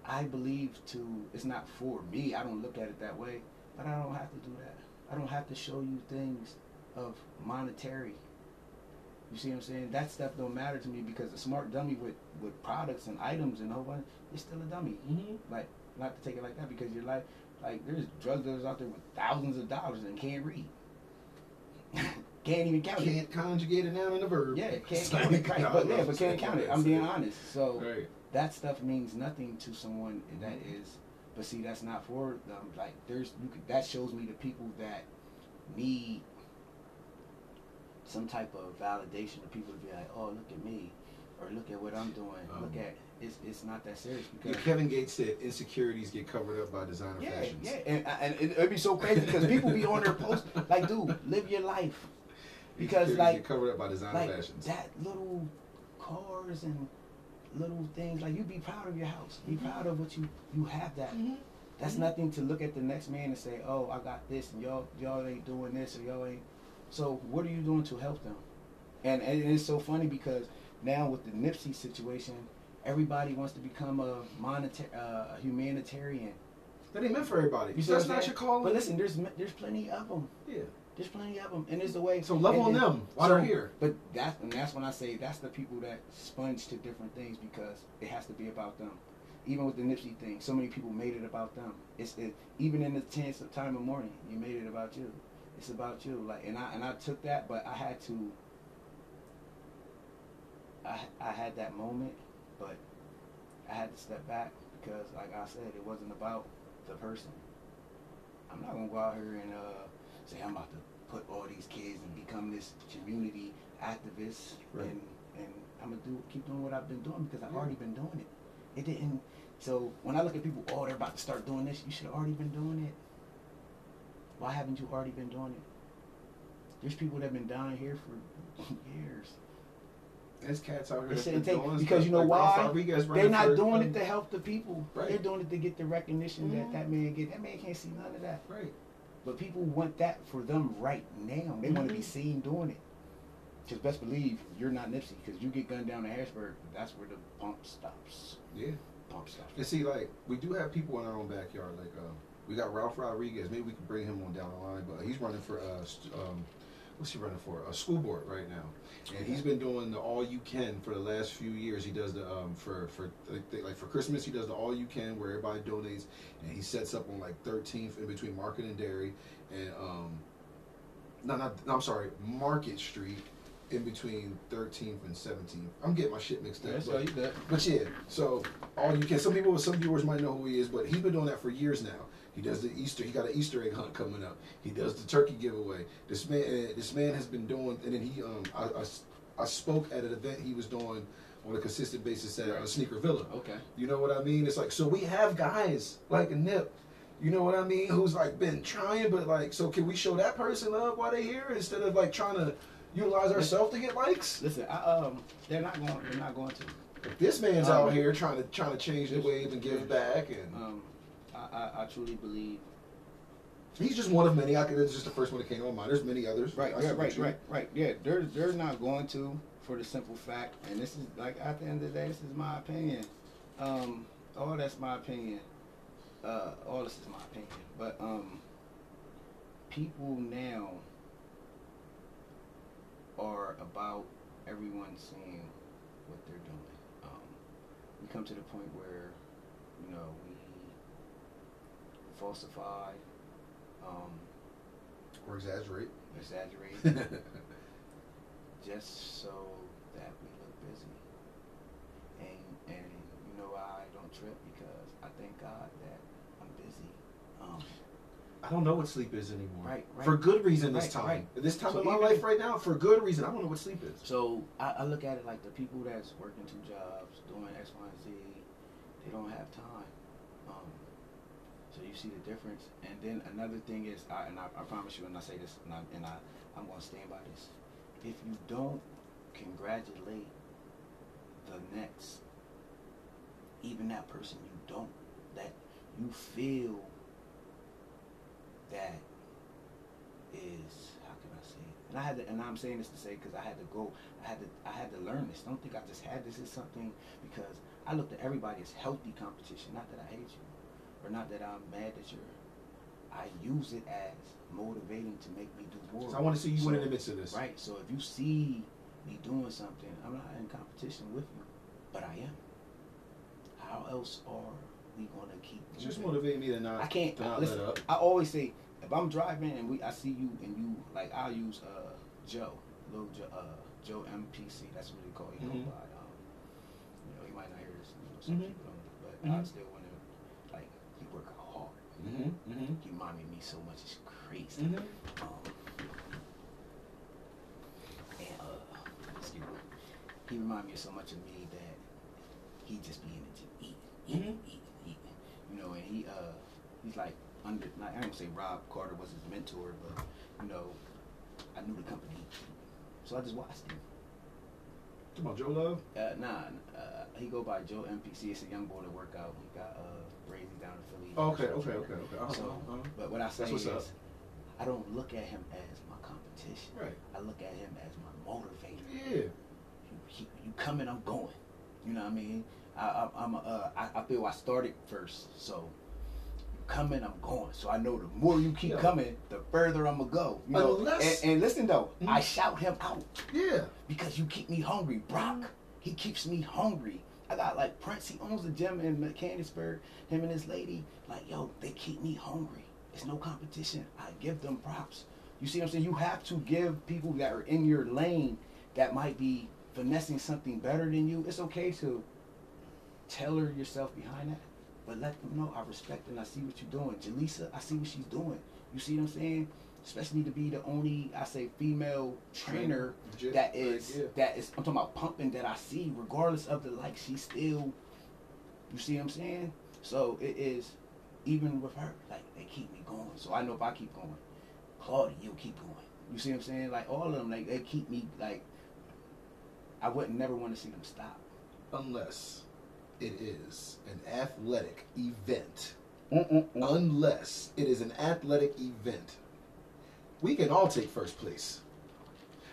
I believe to it's not for me. I don't look at it that way, but I don't have to do that. I don't have to show you things of monetary. You see what I'm saying? That stuff don't matter to me because a smart dummy with with products and items and a whole bunch is still a dummy. Mm-hmm. Like not to take it like that because you're like like there's drug dealers out there with thousands of dollars and can't read. can't even count it. Can't conjugate it down in a verb. Yeah, can't count it. Right, but yeah, but can't count it. I'm being honest. So Right. that stuff means nothing to someone that is but see that's not for them like there's you could, that shows me the people that need some type of validation of people to be like oh look at me or look at what i'm doing look Um, at it's, it's not that serious Yeah, Kevin Gates said insecurities get covered up by designer yeah fashions. yeah and, and it, it'd be so crazy because people be on their post like dude live your life because Insecurities like covered up by designer like fashions. that little cars and little things like you be proud of your house be proud of what you you have that that's Mhm. nothing to look at the next man and say oh i got this and y'all y'all ain't doing this or y'all ain't so what are you doing to help them and, and it's so funny because now with the nipsey situation everybody wants to become a monetary uh, humanitarian That ain't meant for everybody. you see That's not your calling. but listen there's there's plenty of them yeah. There's plenty of them and there's a way So love on then- them while so- they're here. but that's and that's when I say that's the people that sponge to different things because it has to be about them. Even with the Nipsey thing, so many people made it about them. It's it, even in the tense of time of mourning, you made it about you. It's about you. Like and I and I took that, but I had to. I I had that moment, but I had to step back because, like I said, it wasn't about the person. I'm not gonna go out here and uh, say I'm about to put all these kids and become this community activist Right. and and I'm gonna do keep doing what I've been doing because I've Yeah. already been doing it. It didn't. So when I look at people, oh, they're about to start doing this. You should have already been doing it. Why haven't you already been doing it? There's people that have been down here for years. There's cats out here shouldn't take- because you know like why? They're not doing it to help the people. Right. They're doing it to get the recognition that that man get. That man can't see none of that. Right. But people want that for them right now. They want to be seen doing it. Because best believe you're not Nipsey. Because you get gunned down in Harrisburg, that's where the pump stops. Yeah. Pump stops. And see, like, we do have people in our own backyard. Like, uh, we got Ralph Rodriguez. Maybe we can bring him on down the line. But he's running for, uh, st- um, what's he running for? A school board right now. And he's been doing the all you can for the last few years. He does the um for for like, for Christmas he does the all you can where everybody donates and he sets up on like 13th in between Market and Derry and um no not no, I'm sorry Market Street in between 13th and 17th. I'm getting my shit mixed up. That's but- all you got. but yeah, so all you can. Some people, some viewers might know who he is, but he's been doing that for years now. He does the Easter. He got an Easter egg hunt coming up. He does the turkey giveaway. This man, uh, this man has been doing, and then he, um, I, I, I spoke at an event he was doing on a consistent basis at uh, Sneaker Villa. Okay. You know what I mean? It's like so we have guys like Nip. You know what I mean? Who's like been trying, but like, so can we show that person love while they're here instead of like trying to utilize ourselves to get likes? Listen, I, um, they're not going. They're not going to. If this man's Um, out here trying to trying to change the wave and give back, and Um, I, I, truly believe. he's just one of many. I could, it's just the first one that came on mind. There's many others. Right, I right, right, you- right, right. Yeah, they're they're not going to for the simple fact, and this is like at the end of the day, this is my opinion. Um, all that's my opinion. Uh, all this is my opinion. But um, people now are about everyone seeing what they're doing. Um, we come to the point where, you know, falsify, um, Or exaggerate. exaggerate just so that we look busy. And and you know I don't trip because I thank God that I'm busy. Um, I don't know what sleep is anymore. Right, right. For good reason this Right, time. right. This time So in my life right now, for good reason, I don't know what sleep is. so I, I look at it like the people that's working two jobs, doing X, Y, and Z, they don't have time. So you see the difference. And then another thing is, I, and I, I promise you, and I say this, and, I, and I, I'm going to stand by this. If you don't congratulate the next, even that person you don't, that you feel that is how can I say it? And I had to, and I'm saying this to say because I had to go, I had to, I had to learn this. Don't think I just had this is something because I looked at everybody as healthy competition. Not that I hate you, or not that I'm mad that you're. I use it as motivating to make me do more. So I want to see you So- win in the midst of this. Right. So if you see me doing something, I'm not in competition with you, but I am. How else are we gonna keep? It's just moving? motivate me to not, I can't to not listen. I always say if I'm driving and we I see you and you like I'll use uh Joe, little Joe, uh, Joe MPC. That's what they call you. Mhm. By, um, you know, he might not hear this. You know, some Mhm. people don't, but I Mhm. still want to like he work hard. Mm-hmm. Mm-hmm. He reminded me so much. It's crazy. Mm-hmm. Um, and uh, excuse me, he reminded me so much of me that he just be in the gym eating, eating, eating, eating. You know, and he uh, he's like under. Like, I don't say Rob Carter was his mentor, but you know, I knew the company, so I just watched him. Talking about Joe Love? Uh, nah, uh, he go by Joe MPC. It's a young boy to work out. He got uh, Brazy down in Philly. Oh, okay, okay, okay, okay. Uh-huh, So, uh-huh. but what I say is, up. I don't look at him as my competition. Right. I look at him as my motivator. Yeah. You, you coming, I'm going. You know what I mean? I, I, I'm uh, I, I feel I started first, so you coming, I'm going. So I know the more you keep Yeah. coming, the further I'm gonna go. You know? Unless- and, and listen though, Mhm. I shout him out Yeah. because you keep me hungry, Brock. He keeps me hungry. I got like Prince. He owns a gym in Mechanicsburg. Him and his lady, like yo, they keep me hungry. It's no competition. I give them props. You see what I'm saying? You have to give people that are in your lane that might be finessing something better than you. It's okay to tailor yourself behind that, but let them know I respect and I see what you're doing. Jaleesa, I see what she's doing. You see what I'm saying? Especially to be the only, I say, female trainer Legit. that is Yeah. that is I'm talking about pumping that I see, regardless of the like, she still you see what I'm saying? So it is even with her, like they keep me going. So I know if I keep going, Claudia, you'll keep going. You see what I'm saying? Like all of them, like they keep me like I wouldn't never want to see them stop. Unless it is an athletic event. Mm-mm-mm. Unless it is an athletic event. We can all take first place.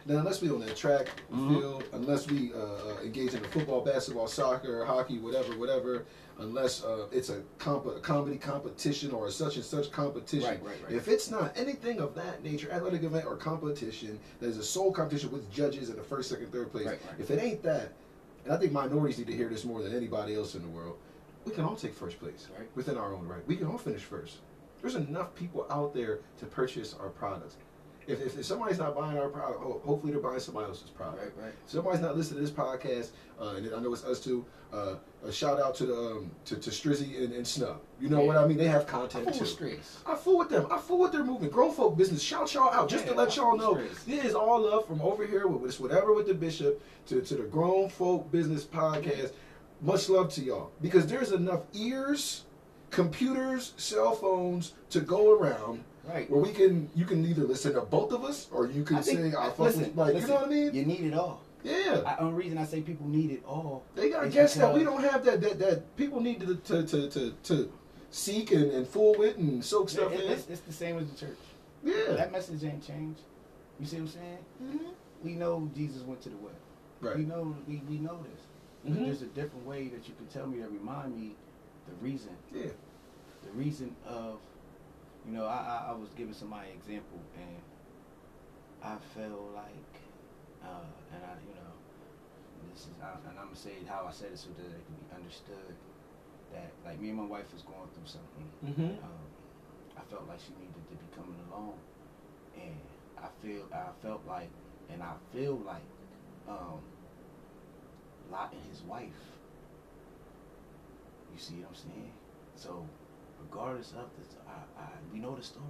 Now, unless we on the track Mhm. field, unless we uh, uh, engage in the football, basketball, soccer, hockey, whatever, whatever, unless uh, it's a, comp- a comedy competition or a such and such competition. Right, right, right. If it's not anything of that nature, athletic event or competition, that is a sole competition with judges in the first, second, third place. Right, right. If it ain't that, and I think minorities need to hear this more than anybody else in the world, we can all take first place Right. within our own right. We can all finish first. There's enough people out there to purchase our products. If, if, if somebody's not buying our product, ho- hopefully they're buying somebody else's product. Right, right. Somebody's not listening to this podcast, uh, and I know it's us too. Uh, a shout out to the um, to, to Strizzy and, and Snub. You know Yeah. what I mean? They have I content fool too. with. I fool with them. I fool with their movement. Grown folk business. Shout y'all out just to let y'all know this is all love from over here with this whatever with the bishop to, to the grown folk business podcast. Much love to y'all because there's enough ears, computers, cell phones to go around Right. where we can you can either listen to both of us or you can I think- say I fuck listen, with like listen, you know what I mean? You need it all. Yeah. I, only reason I say people need it all. They got is guests that we don't have that that, that people need to to, to, to, to seek and, and fool with and soak stuff It- in. it's, it's the same as the church. yeah. That message ain't changed. You see what I'm saying? Mhm. We know Jesus went to the well. Right. We know we, we know this. Mhm. there's a different way that you can tell me that remind me the reason. Yeah. The reason of you know, I, I, I was giving somebody an example and I felt like uh, and I you know this is I, and I'm gonna say how I said it so that it can be understood that like me and my wife was going through something Mm-hmm. um, I felt like she needed to be coming along, and I feel I felt like, and I feel like, um, Lot and his wife. You see what I'm saying? So, regardless of this, I, I we know the story,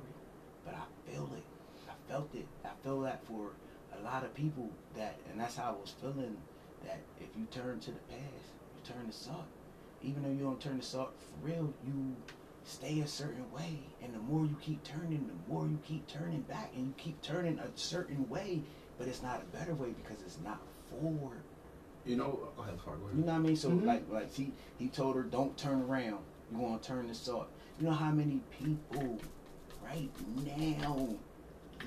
but I feel it. I felt it. I feel that for a lot of people that, and that's how I was feeling. That if you turn to the past, you turn to salt. Even though you don't turn to salt for real, you stay a certain way and the more you keep turning the more you keep turning back and you keep turning a certain way but it's not a better way because it's not forward You know, go ahead, Fargo. You know what I mean? So Mhm. like like he he told her don't turn around. You gonna turn this off. You know how many people right now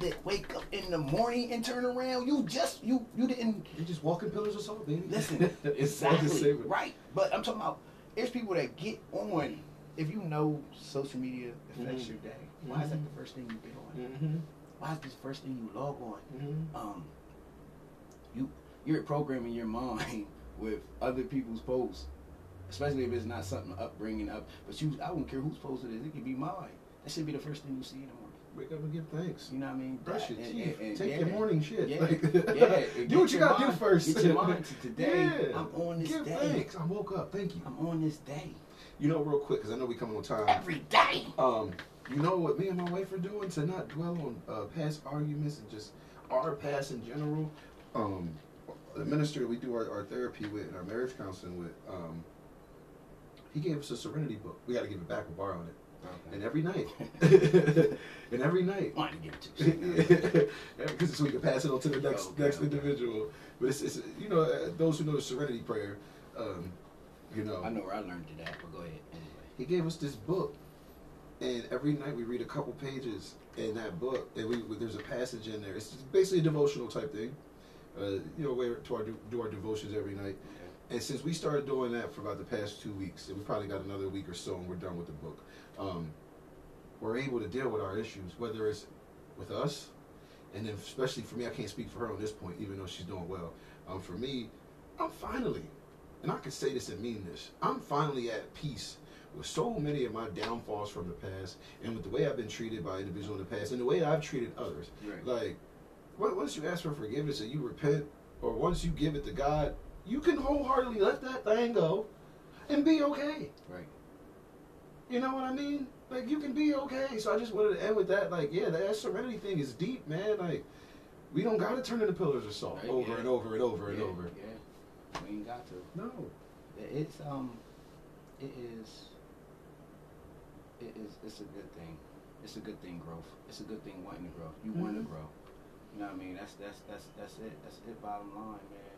that wake up in the morning and turn around? You just you you didn't You're just walking pillars of salt, baby. listen It's all the exactly right. But I'm talking about there's people that get on. If you know social media affects Mhm. your day, why is that the first thing you get on? Mm-hmm. Why is this the first thing you log on? Mm-hmm. um, you you're programming your mind with other people's posts, especially if it's not something upbringing up. But you, I don't care whose post it is. It could be mine. That should be the first thing you see in the morning. Wake up and give thanks. You know what I mean? Brush That- your teeth. and- and Take yeah, your morning shit. Yeah, Like, yeah. do what you gotta do first. Get your mind to today. Yeah. I'm on this give day. thanks. I woke up. Thank you. I'm on this day. You know, real quick, because I know we come on time. Every day. Um, you know what me and my wife are doing to not dwell on uh, past arguments and just our past in general. Um, the minister we do our, our therapy with and our marriage counseling with, um, he gave us a Serenity book. We got to give it back. We're borrowing it. And every night, and every night, I want to give it to you. because so we can pass it on to the next Okay, next okay. individual. But it's, it's you know uh, those who know the Serenity prayer, um, you know, I know where I learned it at, but go ahead anyway. he gave us this book, and every night we read a couple pages in that book, and we there's a passage in there. It's basically a devotional type thing. Uh, you know, where to our, do our devotions every night. And since we started doing that for about the past two weeks, and we probably got another week or so, and we're done with the book. Um, we're able to deal with our issues, whether it's with us, and then especially for me, I can't speak for her on this point, even though she's doing well. Um, for me, I'm finally, and I can say this and mean this, I'm finally at peace with so many of my downfalls from the past, and with the way I've been treated by individuals in the past, and the way I've treated others. Right. Like, once you ask for forgiveness and you repent, or once you give it to God, you can wholeheartedly let that thing go and be okay. Right. You know what I mean? Like, you can be okay. So I just wanted to end with that. Like, yeah, that serenity thing is deep, man. Like, we don't got to turn into pillars of salt Right, over yeah. and over and over and over. Yeah. We ain't got to. No. It's um, it is. It is. It's a good thing. It's a good thing. Growth. It's a good thing wanting to grow. You want to grow. You know what I mean? That's that's that's that's it. That's it. Bottom line, man.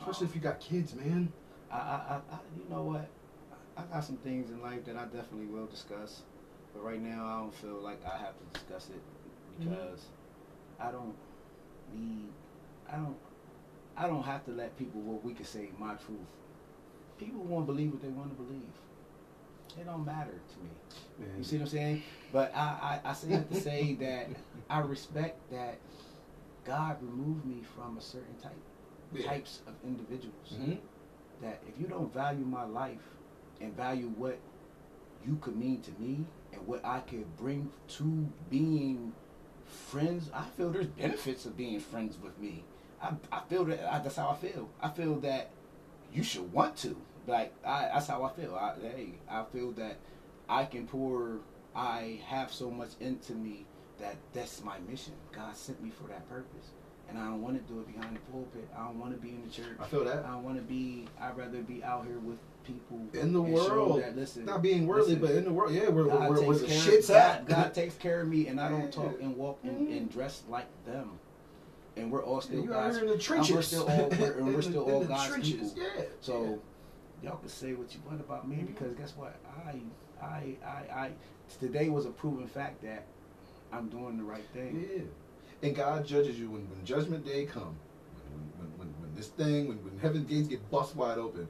Especially if you got kids, man. I, I, I, I, you know what? I got some things in life that I definitely will discuss, but right now I don't feel like I have to discuss it Mhm. because I don't need, I don't, I don't have to let people what we could say my truth. People want to believe what they want to believe. It don't matter to me. Man. You see what I'm saying? But I, I, I say that to say that I respect that God removed me from a certain type Yeah. types of individuals Mhm. that if you don't value my life and value what you could mean to me and what I could bring to being friends, I feel there's benefits of being friends with me. I, I feel that I, that's how I feel. I feel that you should want to. Like I, that's how I feel. I, hey, I feel that I can pour. I have so much into me that that's my mission. God sent me for that purpose, and I don't want to do it behind the pulpit. I don't want to be in the church. I feel that. I want to be. I'd rather be out here with people In the world. That, listen, Not being worldly, listen, but in the world, yeah, where, God where, where the shit's of, at. God, God takes care of me, and I don't talk and walk and, and dress like them. And we're all still God's. in the trenches. we're still all- we're- and we're still all God's trenches. people. Yeah. So y'all can say what you want about me Mhm. because guess what? I, I, I, I. Today was a proven fact that I'm doing the right thing. yeah. And God judges you when, when Judgment Day come. When, when, when, when this thing, when, when heaven gates get bust wide open,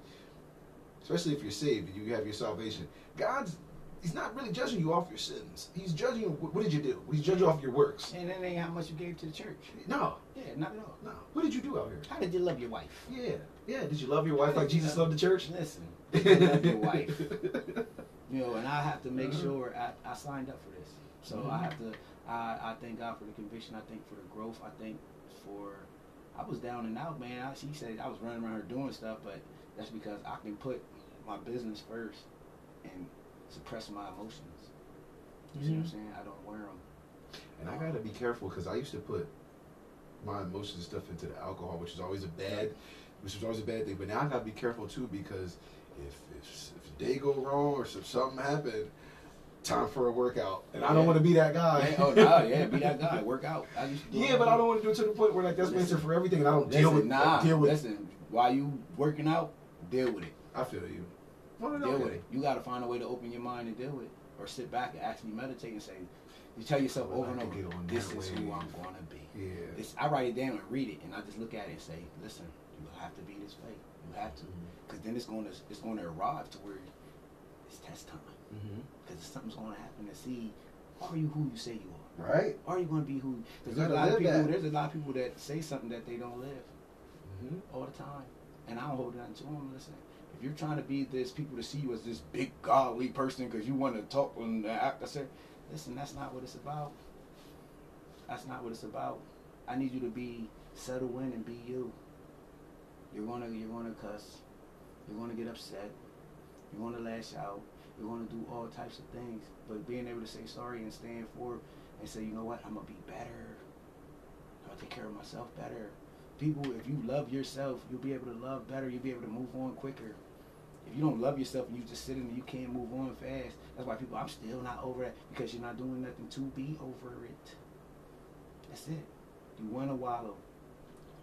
especially if you're saved and you have your salvation, God's He's not really judging you off your sins. He's judging you. What, did you do? He's judging you off your works. And that ain't how much you gave to the church. No, Yeah, not at all. no. What did you do out here? How did you love your wife? Yeah, yeah. Did you love your wife like Jesus loved the church? Listen, you love your wife. You know, and I have to make Uh-huh. sure I, I signed up for this. So Mhm. I have to. I, I thank God for the conviction. I thank for the growth. I think for. I was down and out, man. I, she said I was running around her doing stuff, but that's because I can put my business first and suppress my emotions. You see what I'm Mhm. saying? I don't wear them. And I gotta be careful because I used to put my emotions and stuff into the alcohol, which is always a bad, which is always a bad thing. But now I gotta be careful too because if if, if the day go wrong or if something happened, time for a workout, and I don't want to be that guy. Oh no, yeah, be that guy. Work out. To Yeah, but. I don't want to do it to the point where like that's Listen. answer for everything, and I don't Listen, deal with nah. deal with. It. Listen, while you working out, deal with it. I feel you. Deal okay. with it. You got to find a way to open your mind and deal with it, or sit back and actually meditate and say, you tell yourself Well, over and over, this is who. I'm gonna be. Yeah. This, I write it down and read it, and I just look at it and say, listen, you have to be this way. You have to, mm-hmm. because then it's going to it's going to arrive to where it's test time. Mm-hmm. Because something's going to happen to see, are you who you say you are? Right. Are you going to be who? Because there's a lot of people. that. There's a lot of people that say something that they don't live Mm-hmm. all the time, and I don't hold nothing to them. Listen, if you're trying to be this, people to see you as this big godly person because you want to talk and act. I said, listen, that's not what it's about. That's not what it's about. I need you to be settle in and be you. You're gonna you're gonna cuss. You're gonna get upset. You're gonna lash out. You're gonna do all types of things. But being able to say sorry and stand for and say, you know what, I'm gonna be better. I'm gonna take care of myself better. People, if you love yourself, you'll be able to love better. You'll be able to move on quicker. If you don't love yourself and you just sitting and you can't move on fast, that's why people, I'm still not over it because you're not doing nothing to be over it. That's it. You want to wallow.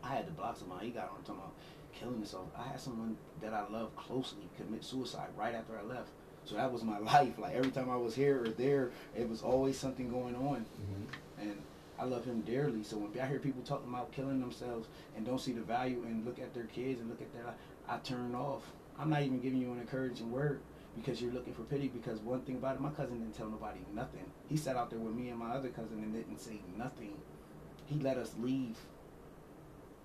I had to block somebody. He got on talking about killing himself. I had someone that I love closely commit suicide right after I left. So that was my life. Like every time I was here or there, it was always something going on. Mm-hmm. And I love him dearly. So when I hear people talking about killing themselves and don't see the value and look at their kids and look at their life, I turn off. I'm not even giving you an encouraging word because you're looking for pity. Because one thing about it, my cousin didn't tell nobody nothing. He sat out there with me and my other cousin and didn't say nothing. He let us leave.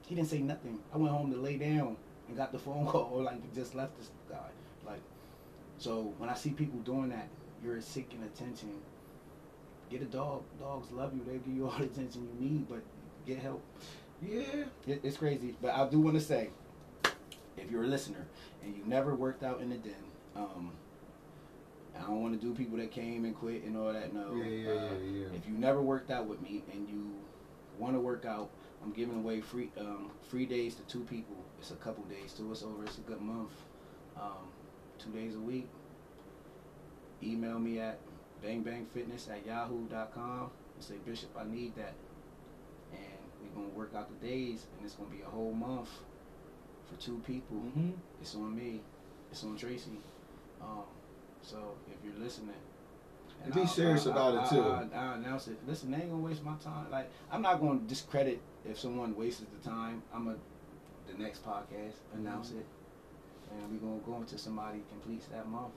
He didn't say nothing. I went home to lay down and got the phone call or like just left. Like, so when I see people doing that, you're seeking attention. Get a dog. Dogs love you. They give you all the attention you need, but get help. Yeah. It, it's crazy, but I do want to say, if you're a listener and you never worked out in the den, um, I don't want to do people that came and quit and all that. No. Yeah, yeah, Uh, yeah, yeah. If you never worked out with me and you want to work out, I'm giving away free um, free days to two people. It's a couple days too. It's over. It's a good month. Um, two days a week. Email me at bangbangfitness at yahoo.com and say, Bishop, I need that. And we're going to work out the days, and it's going to be a whole month for two people. Mm-hmm. It's on me. It's on Tracy. Um, so if you're listening, And be I'll- serious I'll- about it, I'll- too. I'll announce it. Listen, they ain't gonna waste my time. Like I'm not gonna discredit if someone wastes the time. I'm a the next podcast announce Mm-hmm. it, and we're gonna go until somebody completes that month.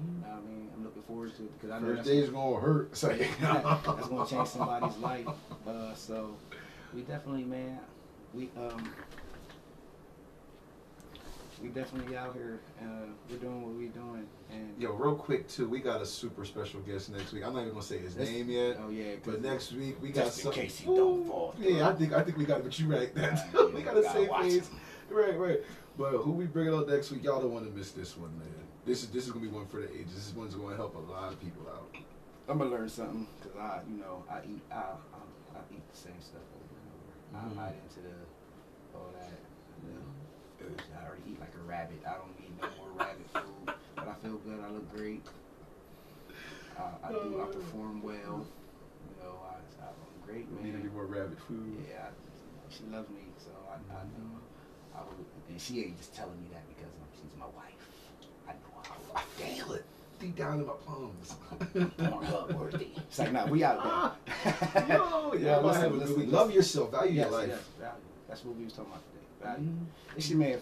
You know what I mean, I'm looking forward to it because I know First that's day's gonna hurt. It's like, that's gonna change somebody's life. Uh, so we definitely, man, we um, we definitely out here. Uh, we're doing what we're doing, and Yo, real quick too, we got a super special guest next week. I'm not even gonna say his That's- name yet, Oh yeah. but next week we got just in some. case he don't fall. through. Yeah, I think I think we got it. But you right, that Yeah, we got the gotta same watch face. Right, right. But who we bringing on next week? Y'all don't want to miss this one, man. This is this is gonna be one for the ages. This one's gonna help a lot of people out. I'm gonna learn something because I, you know, I eat, I, I, I eat the same stuff over and over. I'm not into the all that. You know, I already eat like a rabbit. I don't need no more rabbit food. But I feel good. I look great. Uh, I do. I perform well. You know, I, I'm great, We need any man. more rabbit food? Yeah, I, she loves me, so I, I know. I would, and she ain't just telling me that because she's my wife. I know. I, I feel it deep down in my palms. Pornhub worthy. It's like, nah, we out there. Yo, yeah, listen, have listen, listen. Love yourself, value yes, your life. yes, value. That's what we was talking about today. Value. Mhm. It's your man,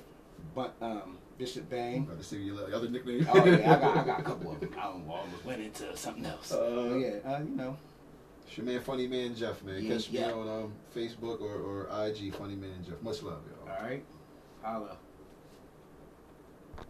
but um, Bishop Bang. About to say your other nickname. oh yeah, I got, I got a couple of them. I almost went into something else. Uh, yeah, uh, you know, It's your man, Funny Man Jeff, man. Yeah, Catch me yeah. on um, Facebook or, or IG, Funny Man Jeff. Much love, y'all. all right, holla.